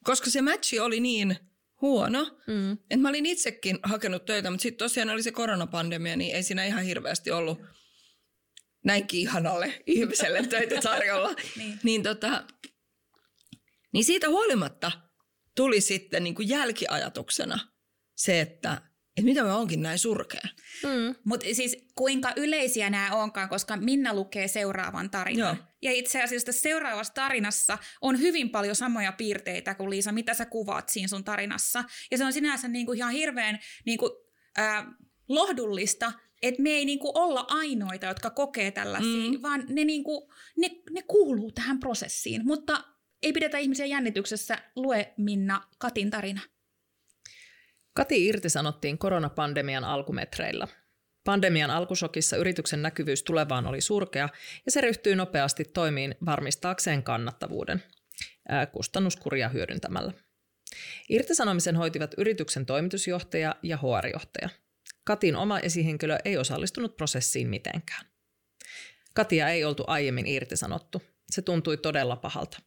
Koska se matchi oli niin huono, mm. että mä olin itsekin hakenut töitä, mutta sitten tosiaan oli se koronapandemia, niin ei siinä ihan hirveästi ollut näinkin ihanalle ihmiselle töitä tarjolla. niin. Niin, tota, niin siitä huolimatta tuli sitten niin kuin jälkiajatuksena se, että että mitä mä onkin näin surkea. Mm. Mutta siis kuinka yleisiä nämä onkaan, koska Minna lukee seuraavan tarinan. Joo. Ja itse asiassa seuraavassa tarinassa on hyvin paljon samoja piirteitä kuin Liisa, mitä sä kuvaat siinä sun tarinassa. Ja se on sinänsä niinku ihan hirveän niinku, äh, lohdullista, että me ei niinku olla ainoita, jotka kokee tällaisia, mm. vaan ne, niinku, ne, ne kuuluu tähän prosessiin. Mutta ei pidetä ihmisiä jännityksessä. Lue Minna Katin tarina. Kati irtisanottiin koronapandemian alkumetreillä. Pandemian alkusokissa yrityksen näkyvyys tulevaan oli surkea ja se ryhtyi nopeasti toimiin varmistaakseen kannattavuuden. kustannuskuria hyödyntämällä. Irtisanomisen hoitivat yrityksen toimitusjohtaja ja HR-johtaja. Katin oma esihenkilö ei osallistunut prosessiin mitenkään. Katia ei oltu aiemmin irtisanottu. Se tuntui todella pahalta.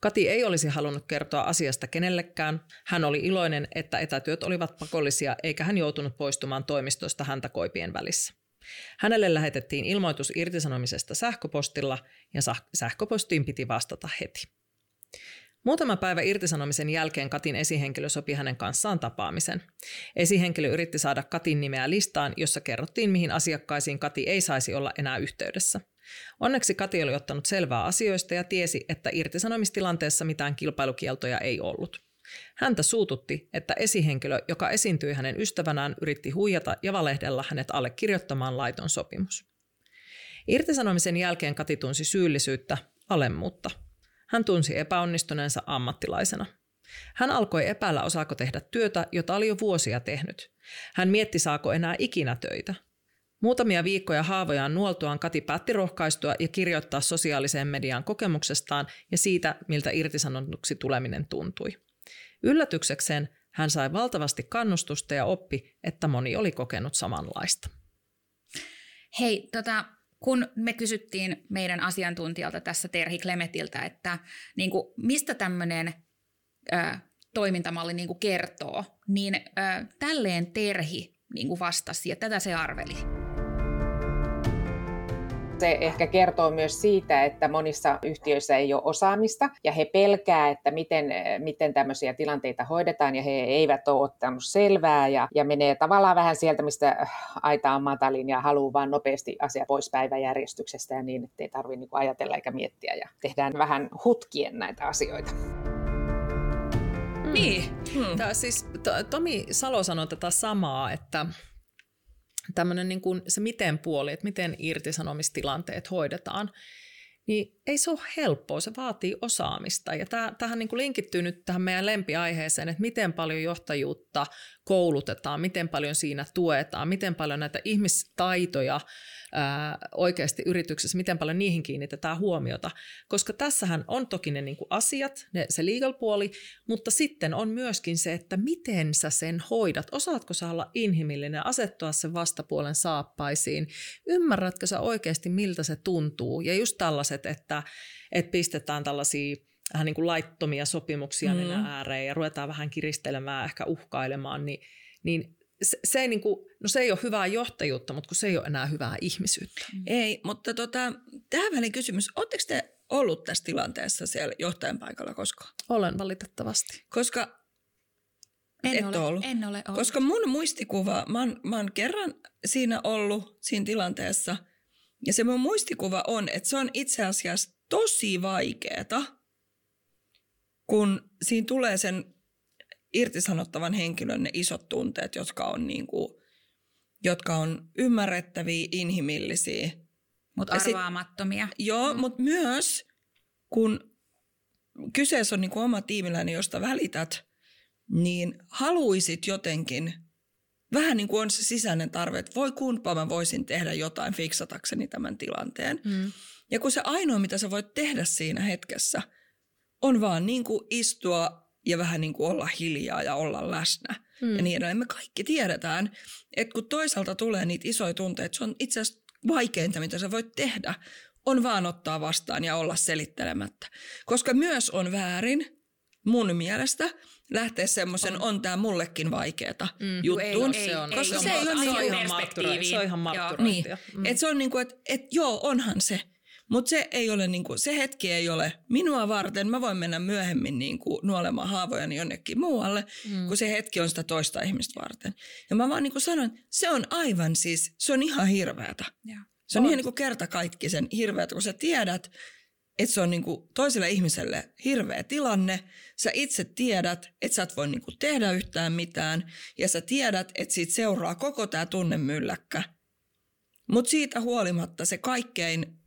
Kati ei olisi halunnut kertoa asiasta kenellekään. Hän oli iloinen, että etätyöt olivat pakollisia eikä hän joutunut poistumaan toimistosta häntä koipien välissä. Hänelle lähetettiin ilmoitus irtisanomisesta sähköpostilla ja sähköpostiin piti vastata heti. Muutama päivä irtisanomisen jälkeen Katin esihenkilö sopi hänen kanssaan tapaamisen. Esihenkilö yritti saada Katin nimeä listaan, jossa kerrottiin, mihin asiakkaisiin Kati ei saisi olla enää yhteydessä. Onneksi Kati oli ottanut selvää asioista ja tiesi, että irtisanomistilanteessa mitään kilpailukieltoja ei ollut. Häntä suututti, että esihenkilö, joka esiintyi hänen ystävänään, yritti huijata ja valehdella hänet allekirjoittamaan laiton sopimus. Irtisanomisen jälkeen Kati tunsi syyllisyyttä, alemmuutta – hän tunsi epäonnistuneensa ammattilaisena. Hän alkoi epäillä, osaako tehdä työtä, jota oli jo vuosia tehnyt. Hän mietti, saako enää ikinä töitä. Muutamia viikkoja haavojaan nuoltuaan Kati päätti rohkaistua ja kirjoittaa sosiaaliseen mediaan kokemuksestaan ja siitä, miltä irtisanotuksi tuleminen tuntui. Yllätyksekseen hän sai valtavasti kannustusta ja oppi, että moni oli kokenut samanlaista. Hei, tota, kun me kysyttiin meidän asiantuntijalta tässä Terhi Klemetiltä, että niin kuin, mistä tämmöinen toimintamalli niin kuin kertoo, niin ö, tälleen Terhi niin kuin vastasi ja tätä se arveli se ehkä kertoo myös siitä, että monissa yhtiöissä ei ole osaamista ja he pelkää, että miten, miten tämmöisiä tilanteita hoidetaan ja he eivät ole ottanut selvää ja, ja menee tavallaan vähän sieltä, mistä aita on matalin ja haluaa vaan nopeasti asia pois päiväjärjestyksestä ja niin, että ei tarvitse niin ajatella eikä miettiä ja tehdään vähän hutkien näitä asioita. Niin, hmm. Tämä siis, Tomi Salo sanoi tätä samaa, että tämmöinen niin kuin se miten puoli, että miten irtisanomistilanteet hoidetaan, niin ei se ole helppoa, se vaatii osaamista. Ja tähän niin linkittyy nyt tähän meidän lempiaiheeseen, että miten paljon johtajuutta koulutetaan, miten paljon siinä tuetaan, miten paljon näitä ihmistaitoja ää, oikeasti yrityksessä, miten paljon niihin kiinnitetään huomiota. Koska tässähän on toki ne niin asiat, ne, se legal puoli, mutta sitten on myöskin se, että miten sä sen hoidat. Osaatko sä olla inhimillinen, asettua sen vastapuolen saappaisiin, ymmärrätkö sä oikeasti miltä se tuntuu. Ja just tällaiset, että, että pistetään tällaisia vähän niin kuin laittomia sopimuksia mm. ääreen ja ruvetaan vähän kiristelemään, ehkä uhkailemaan, niin, niin se, se, ei niin kuin, no se ei ole hyvää johtajuutta, mutta kun se ei ole enää hyvää ihmisyyttä. Mm. Ei, mutta tota, tähän väliin kysymys. Oletteko te ollut tässä tilanteessa siellä johtajan paikalla koskaan? Olen valitettavasti. Koska en et ole, ollut. En ole ollut. Koska mun muistikuva, mä oon, mä oon kerran siinä ollut siinä tilanteessa, ja se mun muistikuva on, että se on itse asiassa tosi vaikeeta, kun siinä tulee sen irtisanottavan henkilön ne isot tunteet, jotka on, niin kuin, jotka on ymmärrettäviä, inhimillisiä. Mutta arvaamattomia. Sit, joo, mm. mutta myös kun kyseessä on niin kuin oma tiimiläinen, josta välität, niin haluisit jotenkin, vähän niin kuin on se sisäinen tarve, että voi kumpa mä voisin tehdä jotain fiksatakseni tämän tilanteen. Mm. Ja kun se ainoa, mitä sä voit tehdä siinä hetkessä, on vaan niin kuin istua ja vähän niin kuin olla hiljaa ja olla läsnä. Mm. Ja niin edelleen. Me kaikki tiedetään, että kun toisaalta tulee niitä isoja tunteita, se on itse asiassa vaikeinta, mitä sä voit tehdä, on vaan ottaa vastaan ja olla selittelemättä. Koska myös on väärin, mun mielestä, lähteä semmoisen, on, on tämä mullekin vaikeeta mm. juttuun. Ei, se on, koska se, ei, se, on, se, on ihan martturo, se on ihan martturointia. Niin. Mm. Et se on niin kuin, että et, joo, onhan se. Mutta se ei ole niinku, se hetki ei ole minua varten. Mä voin mennä myöhemmin niinku nuolemaan haavojani jonnekin muualle, mm. kun se hetki on sitä toista ihmistä varten. Ja mä vaan niinku sanon, se on aivan siis, se on ihan hirveätä. Ja. Se on, on. ihan niinku kerta kaikki sen hirveätä, kun sä tiedät, että se on niinku toiselle ihmiselle hirveä tilanne. Sä itse tiedät, että sä et voi niinku tehdä yhtään mitään. Ja sä tiedät, että siitä seuraa koko tämä tunnemylläkkä. Mutta siitä huolimatta se kaikkein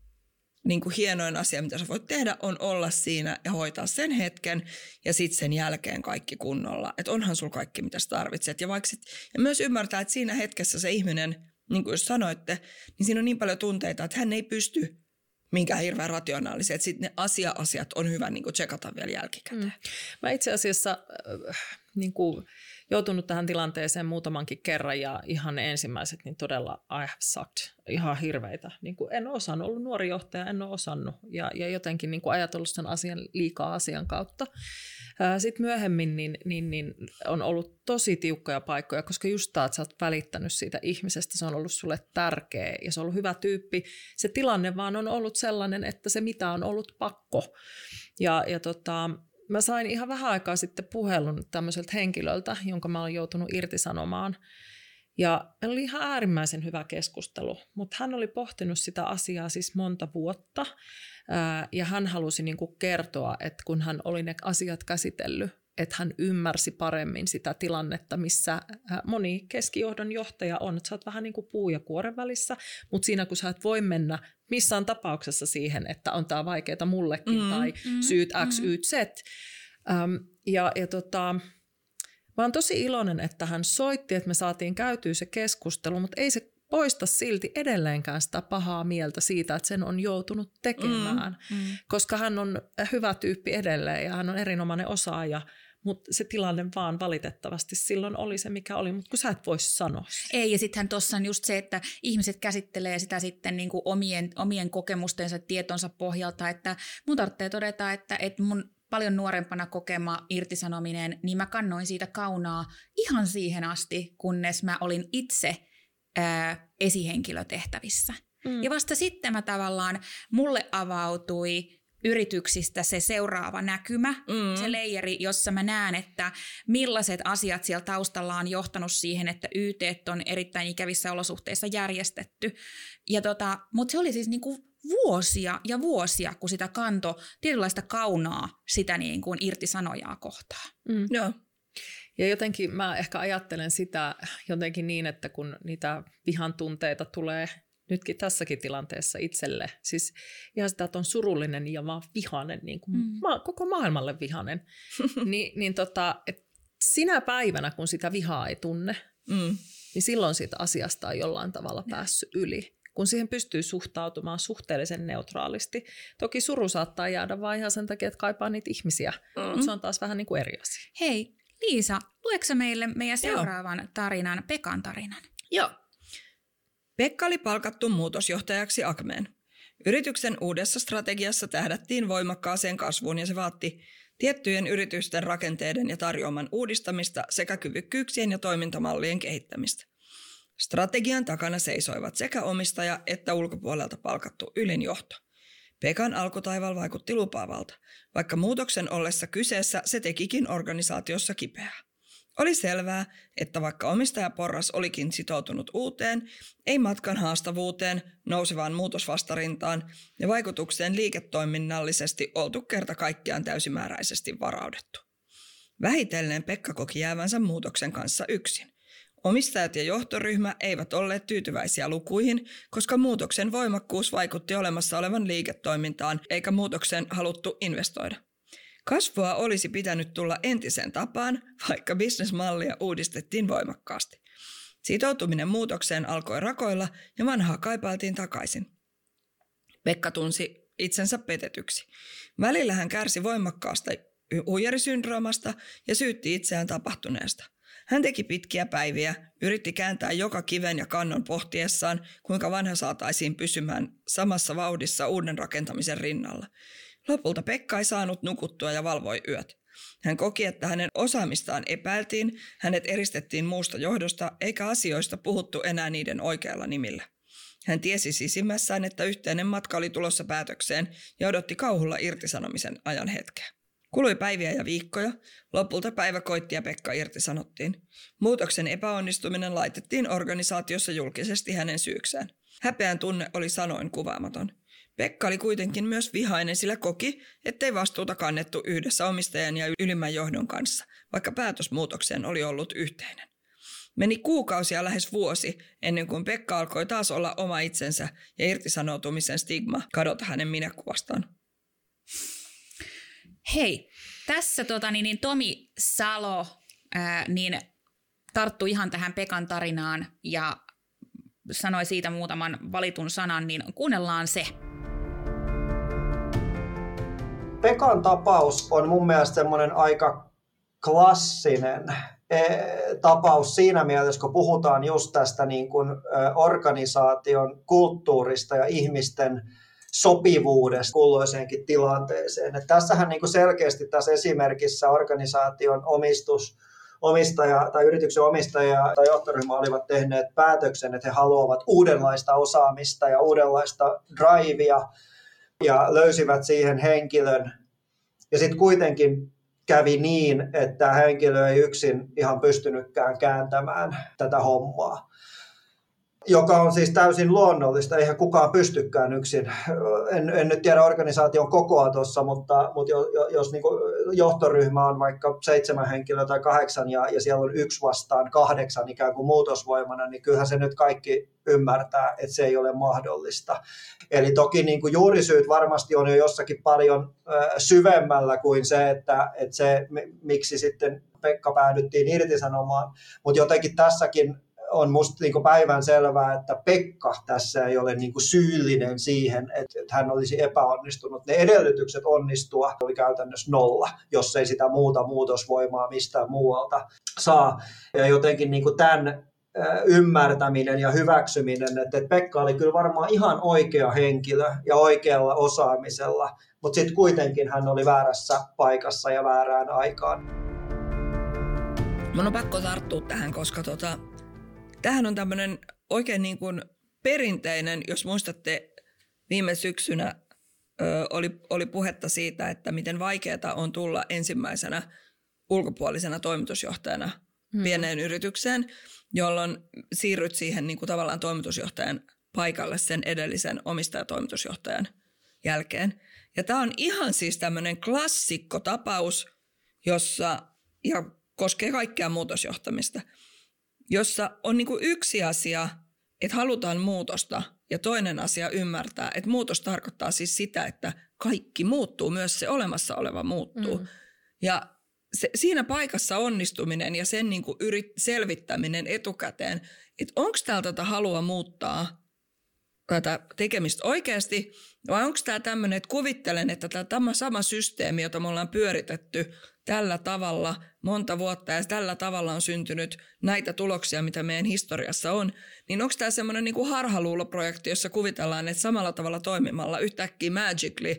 niin kuin hienoin asia, mitä sä voit tehdä, on olla siinä ja hoitaa sen hetken ja sitten sen jälkeen kaikki kunnolla. Että onhan sulla kaikki, mitä sä tarvitset. Ja, sit, ja myös ymmärtää, että siinä hetkessä se ihminen, niin kuin jos sanoitte, niin siinä on niin paljon tunteita, että hän ei pysty minkä hirveän rationaalisia. Että sitten ne asia-asiat on hyvä niin tsekata vielä jälkikäteen. Mm. Mä itse asiassa äh, niin kuin, joutunut tähän tilanteeseen muutamankin kerran ja ihan ensimmäiset niin todella I have sucked, ihan hirveitä. Niin kuin en osannut, ollut nuori johtaja, en ole osannut ja, ja jotenkin niin kuin ajatellut sen asian liikaa asian kautta. Sitten myöhemmin niin, niin, niin on ollut tosi tiukkoja paikkoja, koska just että sä oot välittänyt siitä ihmisestä, se on ollut sulle tärkeä ja se on ollut hyvä tyyppi. Se tilanne vaan on ollut sellainen, että se mitä on ollut pakko. Ja, ja tota, mä sain ihan vähän aikaa sitten puhelun tämmöiseltä henkilöltä, jonka mä olen joutunut irtisanomaan. Ja oli ihan äärimmäisen hyvä keskustelu, mutta hän oli pohtinut sitä asiaa siis monta vuotta. Ja hän halusi niin kuin kertoa, että kun hän oli ne asiat käsitellyt, että hän ymmärsi paremmin sitä tilannetta, missä moni keskijohdon johtaja on. Että sä oot vähän niin kuin puu ja kuoren välissä, mutta siinä kun sä et voi mennä missään tapauksessa siihen, että on tämä vaikeaa mullekin mm, tai mm, syyt X, mm. Y, Z. Um, ja, ja tota, mä oon tosi iloinen, että hän soitti, että me saatiin käytyä se keskustelu, mutta ei se poista silti edelleenkään sitä pahaa mieltä siitä, että sen on joutunut tekemään, mm, mm. koska hän on hyvä tyyppi edelleen ja hän on erinomainen osaaja – mutta se tilanne vaan valitettavasti silloin oli se, mikä oli, mutta kun sä et voi sanoa. Ei, ja sittenhän tuossa on just se, että ihmiset käsittelee sitä sitten niin kuin omien, omien kokemustensa, tietonsa pohjalta, että mun tarvitsee todeta, että, että mun paljon nuorempana kokema irtisanominen, niin mä kannoin siitä kaunaa ihan siihen asti, kunnes mä olin itse ää, esihenkilötehtävissä. Mm. Ja vasta sitten mä tavallaan, mulle avautui yrityksistä se seuraava näkymä, mm. se leijeri, jossa mä näen, että millaiset asiat siellä taustalla on johtanut siihen, että YT on erittäin ikävissä olosuhteissa järjestetty. Ja tota, mutta se oli siis niinku vuosia ja vuosia, kun sitä kanto tietynlaista kaunaa sitä niin kuin irtisanojaa kohtaa. Mm. Joo. Ja jotenkin mä ehkä ajattelen sitä jotenkin niin, että kun niitä vihan tunteita tulee nytkin tässäkin tilanteessa itselle. Siis ihan sitä, että on surullinen ja vaan vihanen, niin kuin mm. ma- koko maailmalle vihanen. Ni, niin tota, et sinä päivänä, kun sitä vihaa ei tunne, mm. niin silloin siitä asiasta on jollain tavalla päässyt yli. Kun siihen pystyy suhtautumaan suhteellisen neutraalisti. Toki suru saattaa jäädä vain ihan sen takia, että kaipaa niitä ihmisiä, mm. mutta se on taas vähän niin kuin eri asia. Hei, Liisa, lueksä meille meidän seuraavan Joo. tarinan, Pekan tarinan? Joo. Pekka oli palkattu muutosjohtajaksi Akmeen. Yrityksen uudessa strategiassa tähdättiin voimakkaaseen kasvuun ja se vaatti tiettyjen yritysten rakenteiden ja tarjoaman uudistamista sekä kyvykkyyksien ja toimintamallien kehittämistä. Strategian takana seisoivat sekä omistaja että ulkopuolelta palkattu ylinjohto. Pekan alkutaival vaikutti lupaavalta, vaikka muutoksen ollessa kyseessä se tekikin organisaatiossa kipeää. Oli selvää, että vaikka omistajaporras olikin sitoutunut uuteen, ei matkan haastavuuteen, nousevaan muutosvastarintaan ja vaikutukseen liiketoiminnallisesti oltu kerta kaikkiaan täysimääräisesti varaudettu. Vähitellen Pekka koki jäävänsä muutoksen kanssa yksin. Omistajat ja johtoryhmä eivät olleet tyytyväisiä lukuihin, koska muutoksen voimakkuus vaikutti olemassa olevan liiketoimintaan eikä muutoksen haluttu investoida. Kasvua olisi pitänyt tulla entiseen tapaan, vaikka bisnesmallia uudistettiin voimakkaasti. Sitoutuminen muutokseen alkoi rakoilla ja vanhaa kaipailtiin takaisin. Pekka tunsi itsensä petetyksi. Välillä hän kärsi voimakkaasta huijarisyndroomasta ja syytti itseään tapahtuneesta. Hän teki pitkiä päiviä, yritti kääntää joka kiven ja kannon pohtiessaan, kuinka vanha saataisiin pysymään samassa vauhdissa uuden rakentamisen rinnalla. Lopulta Pekka ei saanut nukuttua ja valvoi yöt. Hän koki, että hänen osaamistaan epäiltiin, hänet eristettiin muusta johdosta eikä asioista puhuttu enää niiden oikealla nimillä. Hän tiesi sisimmässään, että yhteinen matka oli tulossa päätökseen ja odotti kauhulla irtisanomisen ajan hetkeä. Kului päiviä ja viikkoja. Lopulta päivä koitti ja Pekka irtisanottiin. Muutoksen epäonnistuminen laitettiin organisaatiossa julkisesti hänen syyksään. Häpeän tunne oli sanoin kuvaamaton. Pekka oli kuitenkin myös vihainen, sillä koki, ettei vastuuta kannettu yhdessä omistajan ja ylimmän johdon kanssa, vaikka päätösmuutokseen oli ollut yhteinen. Meni kuukausia lähes vuosi ennen kuin Pekka alkoi taas olla oma itsensä ja irtisanoutumisen stigma kadota hänen minäkuvastaan. Hei, tässä tota, niin, niin Tomi Salo ää, niin tarttui ihan tähän Pekan tarinaan ja sanoi siitä muutaman valitun sanan, niin kuunnellaan se. Pekan tapaus on mun mielestä semmoinen aika klassinen e, tapaus siinä mielessä, kun puhutaan just tästä niin kuin organisaation kulttuurista ja ihmisten sopivuudesta kulloiseenkin tilanteeseen. Et tässähän niin selkeästi tässä esimerkissä organisaation omistus omistaja tai yrityksen omistaja tai johtoryhmä olivat tehneet päätöksen, että he haluavat uudenlaista osaamista ja uudenlaista drivea ja löysivät siihen henkilön. Ja sitten kuitenkin kävi niin, että henkilö ei yksin ihan pystynytkään kääntämään tätä hommaa joka on siis täysin luonnollista. Eihän kukaan pystykään yksin. En, en nyt tiedä organisaation kokoa tuossa, mutta, mutta jos, jos niin johtoryhmä on vaikka seitsemän henkilöä tai kahdeksan ja, ja siellä on yksi vastaan kahdeksan ikään kuin muutosvoimana, niin kyllähän se nyt kaikki ymmärtää, että se ei ole mahdollista. Eli toki niin kuin juurisyyt varmasti on jo jossakin paljon syvemmällä kuin se, että, että se, miksi sitten Pekka päädyttiin irtisanomaan, mutta jotenkin tässäkin on musta niin päivän selvää, että Pekka tässä ei ole niin syyllinen siihen, että, hän olisi epäonnistunut. Ne edellytykset onnistua oli käytännössä nolla, jos ei sitä muuta muutosvoimaa mistään muualta saa. Ja jotenkin niin tämän ymmärtäminen ja hyväksyminen, että Pekka oli kyllä varmaan ihan oikea henkilö ja oikealla osaamisella, mutta sitten kuitenkin hän oli väärässä paikassa ja väärään aikaan. Mun on pakko tarttua tähän, koska tota, Tähän on tämmöinen oikein niin kuin perinteinen, jos muistatte viime syksynä ö, oli, oli puhetta siitä, että miten vaikeaa on tulla ensimmäisenä ulkopuolisena toimitusjohtajana hmm. pieneen yritykseen, jolloin siirryt siihen niin kuin tavallaan toimitusjohtajan paikalle sen edellisen omistajatoimitusjohtajan jälkeen. Ja tämä on ihan siis tämmöinen klassikko tapaus, jossa, ja koskee kaikkea muutosjohtamista – jossa on niin kuin yksi asia, että halutaan muutosta ja toinen asia ymmärtää, että muutos tarkoittaa siis sitä, että kaikki muuttuu, myös se olemassa oleva muuttuu. Mm. Ja se, siinä paikassa onnistuminen ja sen niin kuin yrit, selvittäminen etukäteen, että onko täältä tätä halua muuttaa tätä tekemistä oikeasti, vai onko tämä tämmöinen, että kuvittelen, että tämä sama systeemi, jota me ollaan pyöritetty tällä tavalla monta vuotta ja tällä tavalla on syntynyt näitä tuloksia, mitä meidän historiassa on, niin onko tämä semmoinen niin kuin harhaluuloprojekti, jossa kuvitellaan, että samalla tavalla toimimalla yhtäkkiä magically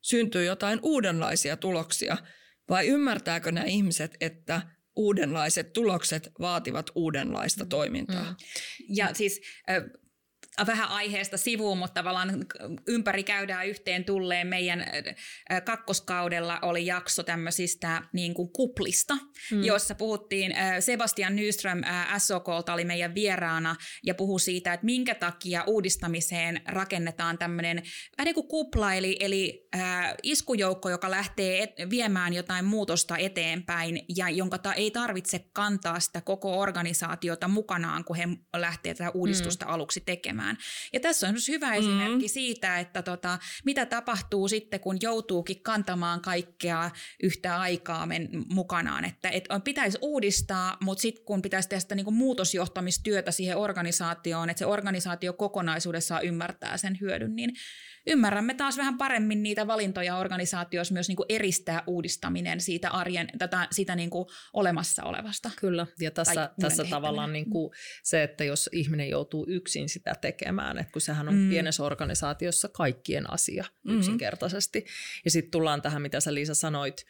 syntyy jotain uudenlaisia tuloksia, vai ymmärtääkö nämä ihmiset, että uudenlaiset tulokset vaativat uudenlaista toimintaa. Mm. Ja siis vähän aiheesta sivuun, mutta tavallaan ympäri käydään yhteen tulleen. Meidän kakkoskaudella oli jakso tämmöisistä niin kuin kuplista, mm. jossa puhuttiin, Sebastian Nyström SOKlta oli meidän vieraana ja puhui siitä, että minkä takia uudistamiseen rakennetaan tämmöinen vähän niin kuin kupla, eli, eli äh, iskujoukko, joka lähtee et, viemään jotain muutosta eteenpäin ja jonka ta, ei tarvitse kantaa sitä koko organisaatiota mukanaan, kun he lähtee tätä uudistusta mm. aluksi tekemään tekemään. Ja tässä on hyvä mm-hmm. esimerkki siitä, että tota, mitä tapahtuu sitten, kun joutuukin kantamaan kaikkea yhtä aikaa men, mukanaan. Että et pitäisi uudistaa, mutta sitten kun pitäisi tehdä sitä niin muutosjohtamistyötä siihen organisaatioon, että se organisaatio kokonaisuudessaan ymmärtää sen hyödyn, niin ymmärrämme taas vähän paremmin niitä valintoja organisaatioissa myös niin kuin eristää uudistaminen siitä arjen, tätä, siitä niin kuin olemassa olevasta. Kyllä, ja tässä, tässä tavallaan niin kuin se, että jos ihminen joutuu yksin sitä tekemään, että kun sehän on mm. pienessä organisaatiossa kaikkien asia mm-hmm. yksinkertaisesti. Ja sitten tullaan tähän, mitä sä Liisa sanoit,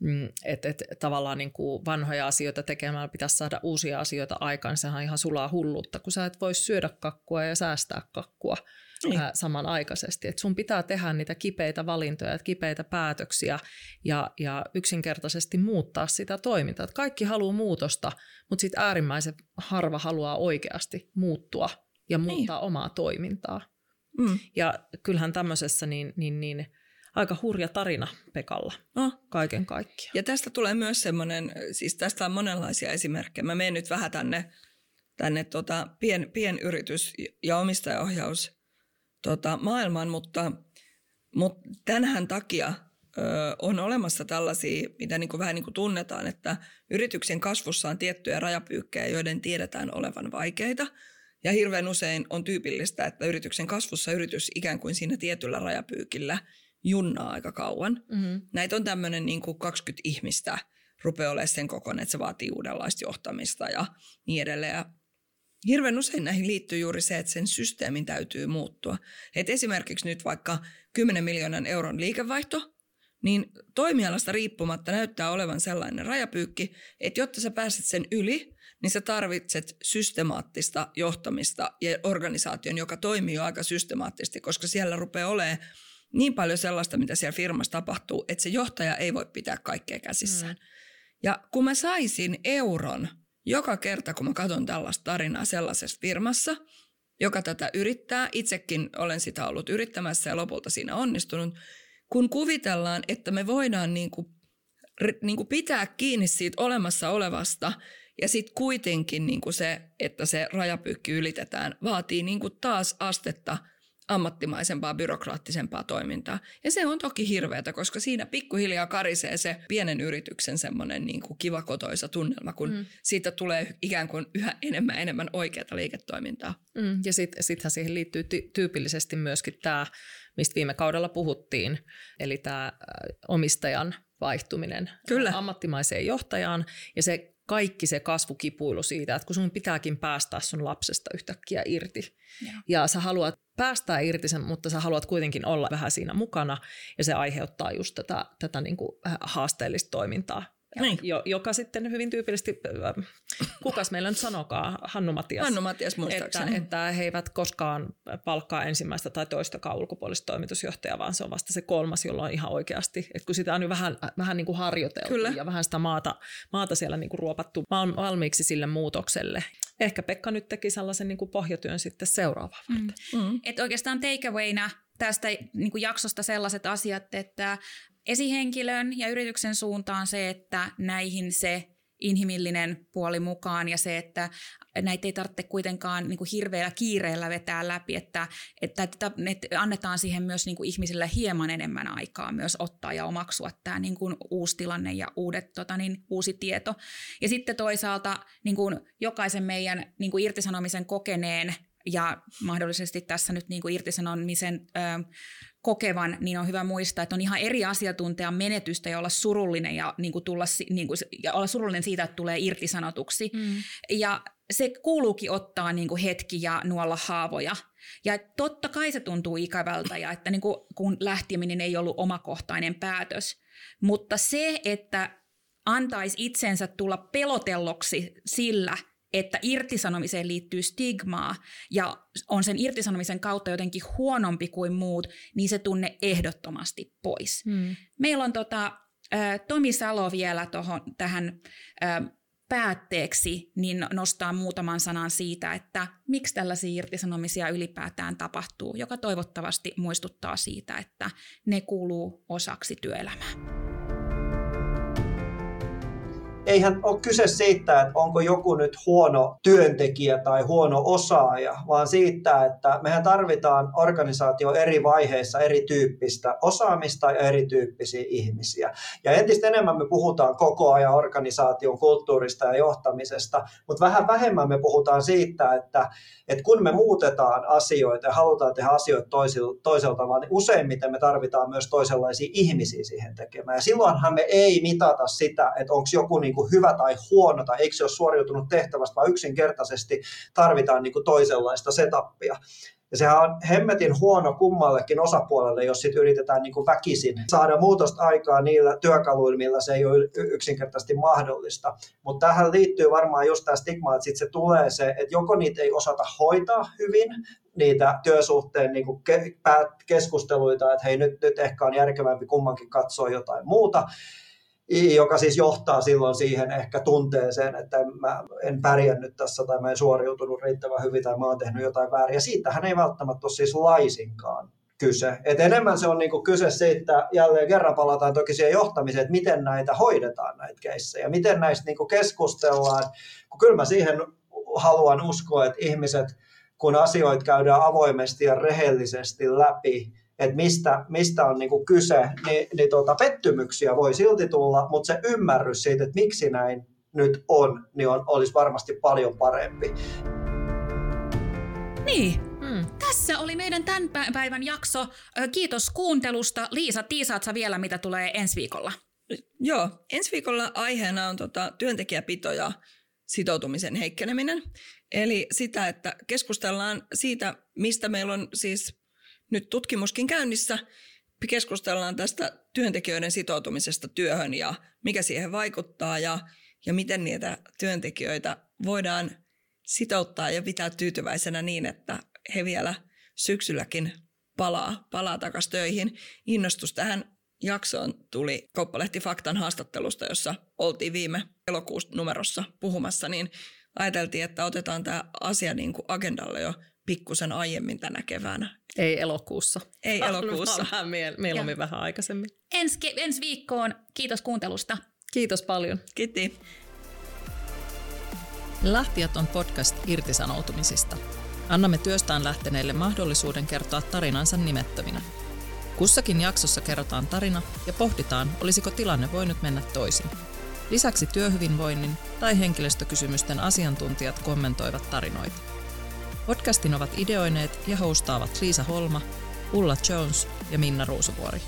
mm, että et, tavallaan niin kuin vanhoja asioita tekemällä pitäisi saada uusia asioita aikaan, sehän on ihan sulaa hullutta, kun sä et voi syödä kakkua ja säästää kakkua niin. ää, samanaikaisesti. Et sun pitää tehdä niitä kipeitä valintoja, kipeitä päätöksiä ja, ja yksinkertaisesti muuttaa sitä toimintaa. Et kaikki haluaa muutosta, mutta sitten äärimmäisen harva haluaa oikeasti muuttua ja niin. muuttaa niin. omaa toimintaa. Mm. Ja kyllähän tämmöisessä niin, niin, niin aika hurja tarina Pekalla no. kaiken kaikkiaan. Ja tästä tulee myös semmoinen, siis tästä on monenlaisia esimerkkejä. Mä menen nyt vähän tänne, tänne tota pien, pienyritys- ja omistajaohjaus tota, maailman, mutta, mutta tämänhän takia ö, on olemassa tällaisia, mitä niin kuin vähän niin kuin tunnetaan, että yrityksen kasvussa on tiettyjä rajapyykkejä, joiden tiedetään olevan vaikeita. Ja hirveän usein on tyypillistä, että yrityksen kasvussa yritys ikään kuin siinä tietyllä rajapyykillä junnaa aika kauan. Mm-hmm. Näitä on tämmöinen niin 20 ihmistä rupeaa olemaan sen kokoinen, että se vaatii uudenlaista johtamista ja niin edelleen. Ja hirveän usein näihin liittyy juuri se, että sen systeemin täytyy muuttua. Et esimerkiksi nyt vaikka 10 miljoonan euron liikevaihto, niin toimialasta riippumatta näyttää olevan sellainen rajapyykki, että jotta sä pääset sen yli, niin sä tarvitset systemaattista johtamista ja organisaation, joka toimii jo aika systemaattisesti, koska siellä rupeaa olemaan niin paljon sellaista, mitä siellä firmassa tapahtuu, että se johtaja ei voi pitää kaikkea käsissään. Mm. Ja kun mä saisin euron joka kerta, kun mä katson tällaista tarinaa sellaisessa firmassa, joka tätä yrittää, itsekin olen sitä ollut yrittämässä ja lopulta siinä onnistunut, kun kuvitellaan, että me voidaan niin kuin, niin kuin pitää kiinni siitä olemassa olevasta ja sitten kuitenkin niin kuin se, että se rajapyykki ylitetään, vaatii niin kuin taas astetta – ammattimaisempaa, byrokraattisempaa toimintaa. Ja se on toki hirveätä, koska siinä pikkuhiljaa karisee se pienen yrityksen semmoinen niin kuin kiva kotoisa tunnelma, kun mm. siitä tulee ikään kuin yhä enemmän enemmän oikeaa liiketoimintaa. Mm. Ja sitten sittenhän siihen liittyy ty- tyypillisesti myöskin tämä, mistä viime kaudella puhuttiin, eli tämä omistajan vaihtuminen Kyllä. ammattimaiseen johtajaan ja se kaikki se kasvukipuilu siitä, että kun sun pitääkin päästä sun lapsesta yhtäkkiä irti. Ja, ja sä haluat päästää irti sen, mutta sä haluat kuitenkin olla vähän siinä mukana ja se aiheuttaa just tätä, tätä niin kuin haasteellista toimintaa niin. Jo, joka sitten hyvin tyypillisesti, äh, kukas meillä nyt sanokaa, Hannu Matias. Hannu Matias että, että he eivät koskaan palkkaa ensimmäistä tai toista ulkopuolista toimitusjohtajaa, vaan se on vasta se kolmas, jolloin ihan oikeasti, että kun sitä on jo vähän, vähän niin kuin harjoiteltu Kyllä. ja vähän sitä maata, maata siellä niin kuin ruopattu valmiiksi sille muutokselle. Ehkä Pekka nyt teki sellaisen niin kuin pohjatyön sitten seuraavaan mm. mm. Et oikeastaan takeawayna tästä niin kuin jaksosta sellaiset asiat, että esihenkilön ja yrityksen suuntaan se, että näihin se inhimillinen puoli mukaan ja se, että näitä ei tarvitse kuitenkaan niin kuin hirveällä kiireellä vetää läpi, että, että, että, että annetaan siihen myös niin kuin ihmisille hieman enemmän aikaa myös ottaa ja omaksua tämä niin kuin uusi tilanne ja uudet, tota, niin, uusi tieto. Ja sitten toisaalta niin kuin jokaisen meidän niin kuin irtisanomisen kokeneen ja mahdollisesti tässä nyt niin kuin irtisanomisen ö, kokevan, niin on hyvä muistaa, että on ihan eri asiantuntijan menetystä ja olla surullinen ja, niin kuin tulla, niin kuin, ja olla surullinen siitä, että tulee irtisanotuksi. Mm. Ja se kuuluukin ottaa niin kuin hetki ja nuolla haavoja. Ja totta kai se tuntuu ikävältä ja että niin kuin, kun lähteminen ei ollut omakohtainen päätös. Mutta se, että antaisi itsensä tulla pelotelloksi sillä, että irtisanomiseen liittyy stigmaa ja on sen irtisanomisen kautta jotenkin huonompi kuin muut, niin se tunne ehdottomasti pois. Hmm. Meillä on tota, Tomi Salo vielä tohon, tähän päätteeksi niin nostaa muutaman sanan siitä, että miksi tällaisia irtisanomisia ylipäätään tapahtuu, joka toivottavasti muistuttaa siitä, että ne kuuluu osaksi työelämää eihän ole kyse siitä, että onko joku nyt huono työntekijä tai huono osaaja, vaan siitä, että mehän tarvitaan organisaatio eri vaiheissa erityyppistä osaamista ja erityyppisiä ihmisiä. Ja entistä enemmän me puhutaan koko ajan organisaation kulttuurista ja johtamisesta, mutta vähän vähemmän me puhutaan siitä, että, että kun me muutetaan asioita ja halutaan tehdä asioita toiselta tavalla, niin useimmiten me tarvitaan myös toisenlaisia ihmisiä siihen tekemään. Ja silloinhan me ei mitata sitä, että onko joku niin kuin hyvä tai huono tai eikö se ole suoriutunut tehtävästä, vaan yksinkertaisesti tarvitaan niin kuin toisenlaista setapia. Ja sehän on hemmetin huono kummallekin osapuolelle, jos sit yritetään niin kuin väkisin saada muutosta aikaa niillä työkaluilla, millä se ei ole yksinkertaisesti mahdollista. Mutta tähän liittyy varmaan just tämä stigma, että sit se tulee se, että joko niitä ei osata hoitaa hyvin, niitä työsuhteen niin kuin keskusteluita, että hei nyt, nyt ehkä on järkevämpi kummankin katsoa jotain muuta, joka siis johtaa silloin siihen ehkä tunteeseen, että mä en pärjännyt tässä tai mä en suoriutunut riittävän hyvin tai mä oon tehnyt jotain väärin. Ja siitähän ei välttämättä ole siis laisinkaan kyse. Et enemmän se on niinku kyse siitä, jälleen kerran palataan toki siihen johtamiseen, että miten näitä hoidetaan näitä keissejä, miten näistä niinku keskustellaan. Kun kyllä mä siihen haluan uskoa, että ihmiset, kun asioita käydään avoimesti ja rehellisesti läpi, että mistä, mistä on niin kuin kyse, niin, niin tuota, pettymyksiä voi silti tulla, mutta se ymmärrys siitä, että miksi näin nyt on, niin on, olisi varmasti paljon parempi. Niin, hmm. tässä oli meidän tämän päivän jakso. Kiitos kuuntelusta. Liisa, tiisaat vielä, mitä tulee ensi viikolla? Joo, ensi viikolla aiheena on tota, työntekijäpito ja sitoutumisen heikkeneminen. Eli sitä, että keskustellaan siitä, mistä meillä on siis nyt tutkimuskin käynnissä. Keskustellaan tästä työntekijöiden sitoutumisesta työhön ja mikä siihen vaikuttaa ja, ja miten niitä työntekijöitä voidaan sitouttaa ja pitää tyytyväisenä niin, että he vielä syksylläkin palaa, palaa takaisin töihin. Innostus tähän jaksoon tuli Kauppalehti Faktan haastattelusta, jossa oltiin viime elokuussa numerossa puhumassa, niin ajateltiin, että otetaan tämä asia niin kuin agendalle jo pikkusen aiemmin tänä keväänä. Ei elokuussa. Ei elokuussa. Vähän mieluummin vähän aikaisemmin. Ensi, ensi viikkoon. Kiitos kuuntelusta. Kiitos paljon. Kiitti. Lähtijät on podcast irtisanoutumisista. Annamme työstään lähteneille mahdollisuuden kertoa tarinansa nimettöminä. Kussakin jaksossa kerrotaan tarina ja pohditaan, olisiko tilanne voinut mennä toisin. Lisäksi työhyvinvoinnin tai henkilöstökysymysten asiantuntijat kommentoivat tarinoita. Podcastin ovat ideoineet ja hostaavat Liisa Holma, Ulla Jones ja Minna Ruusuvuori.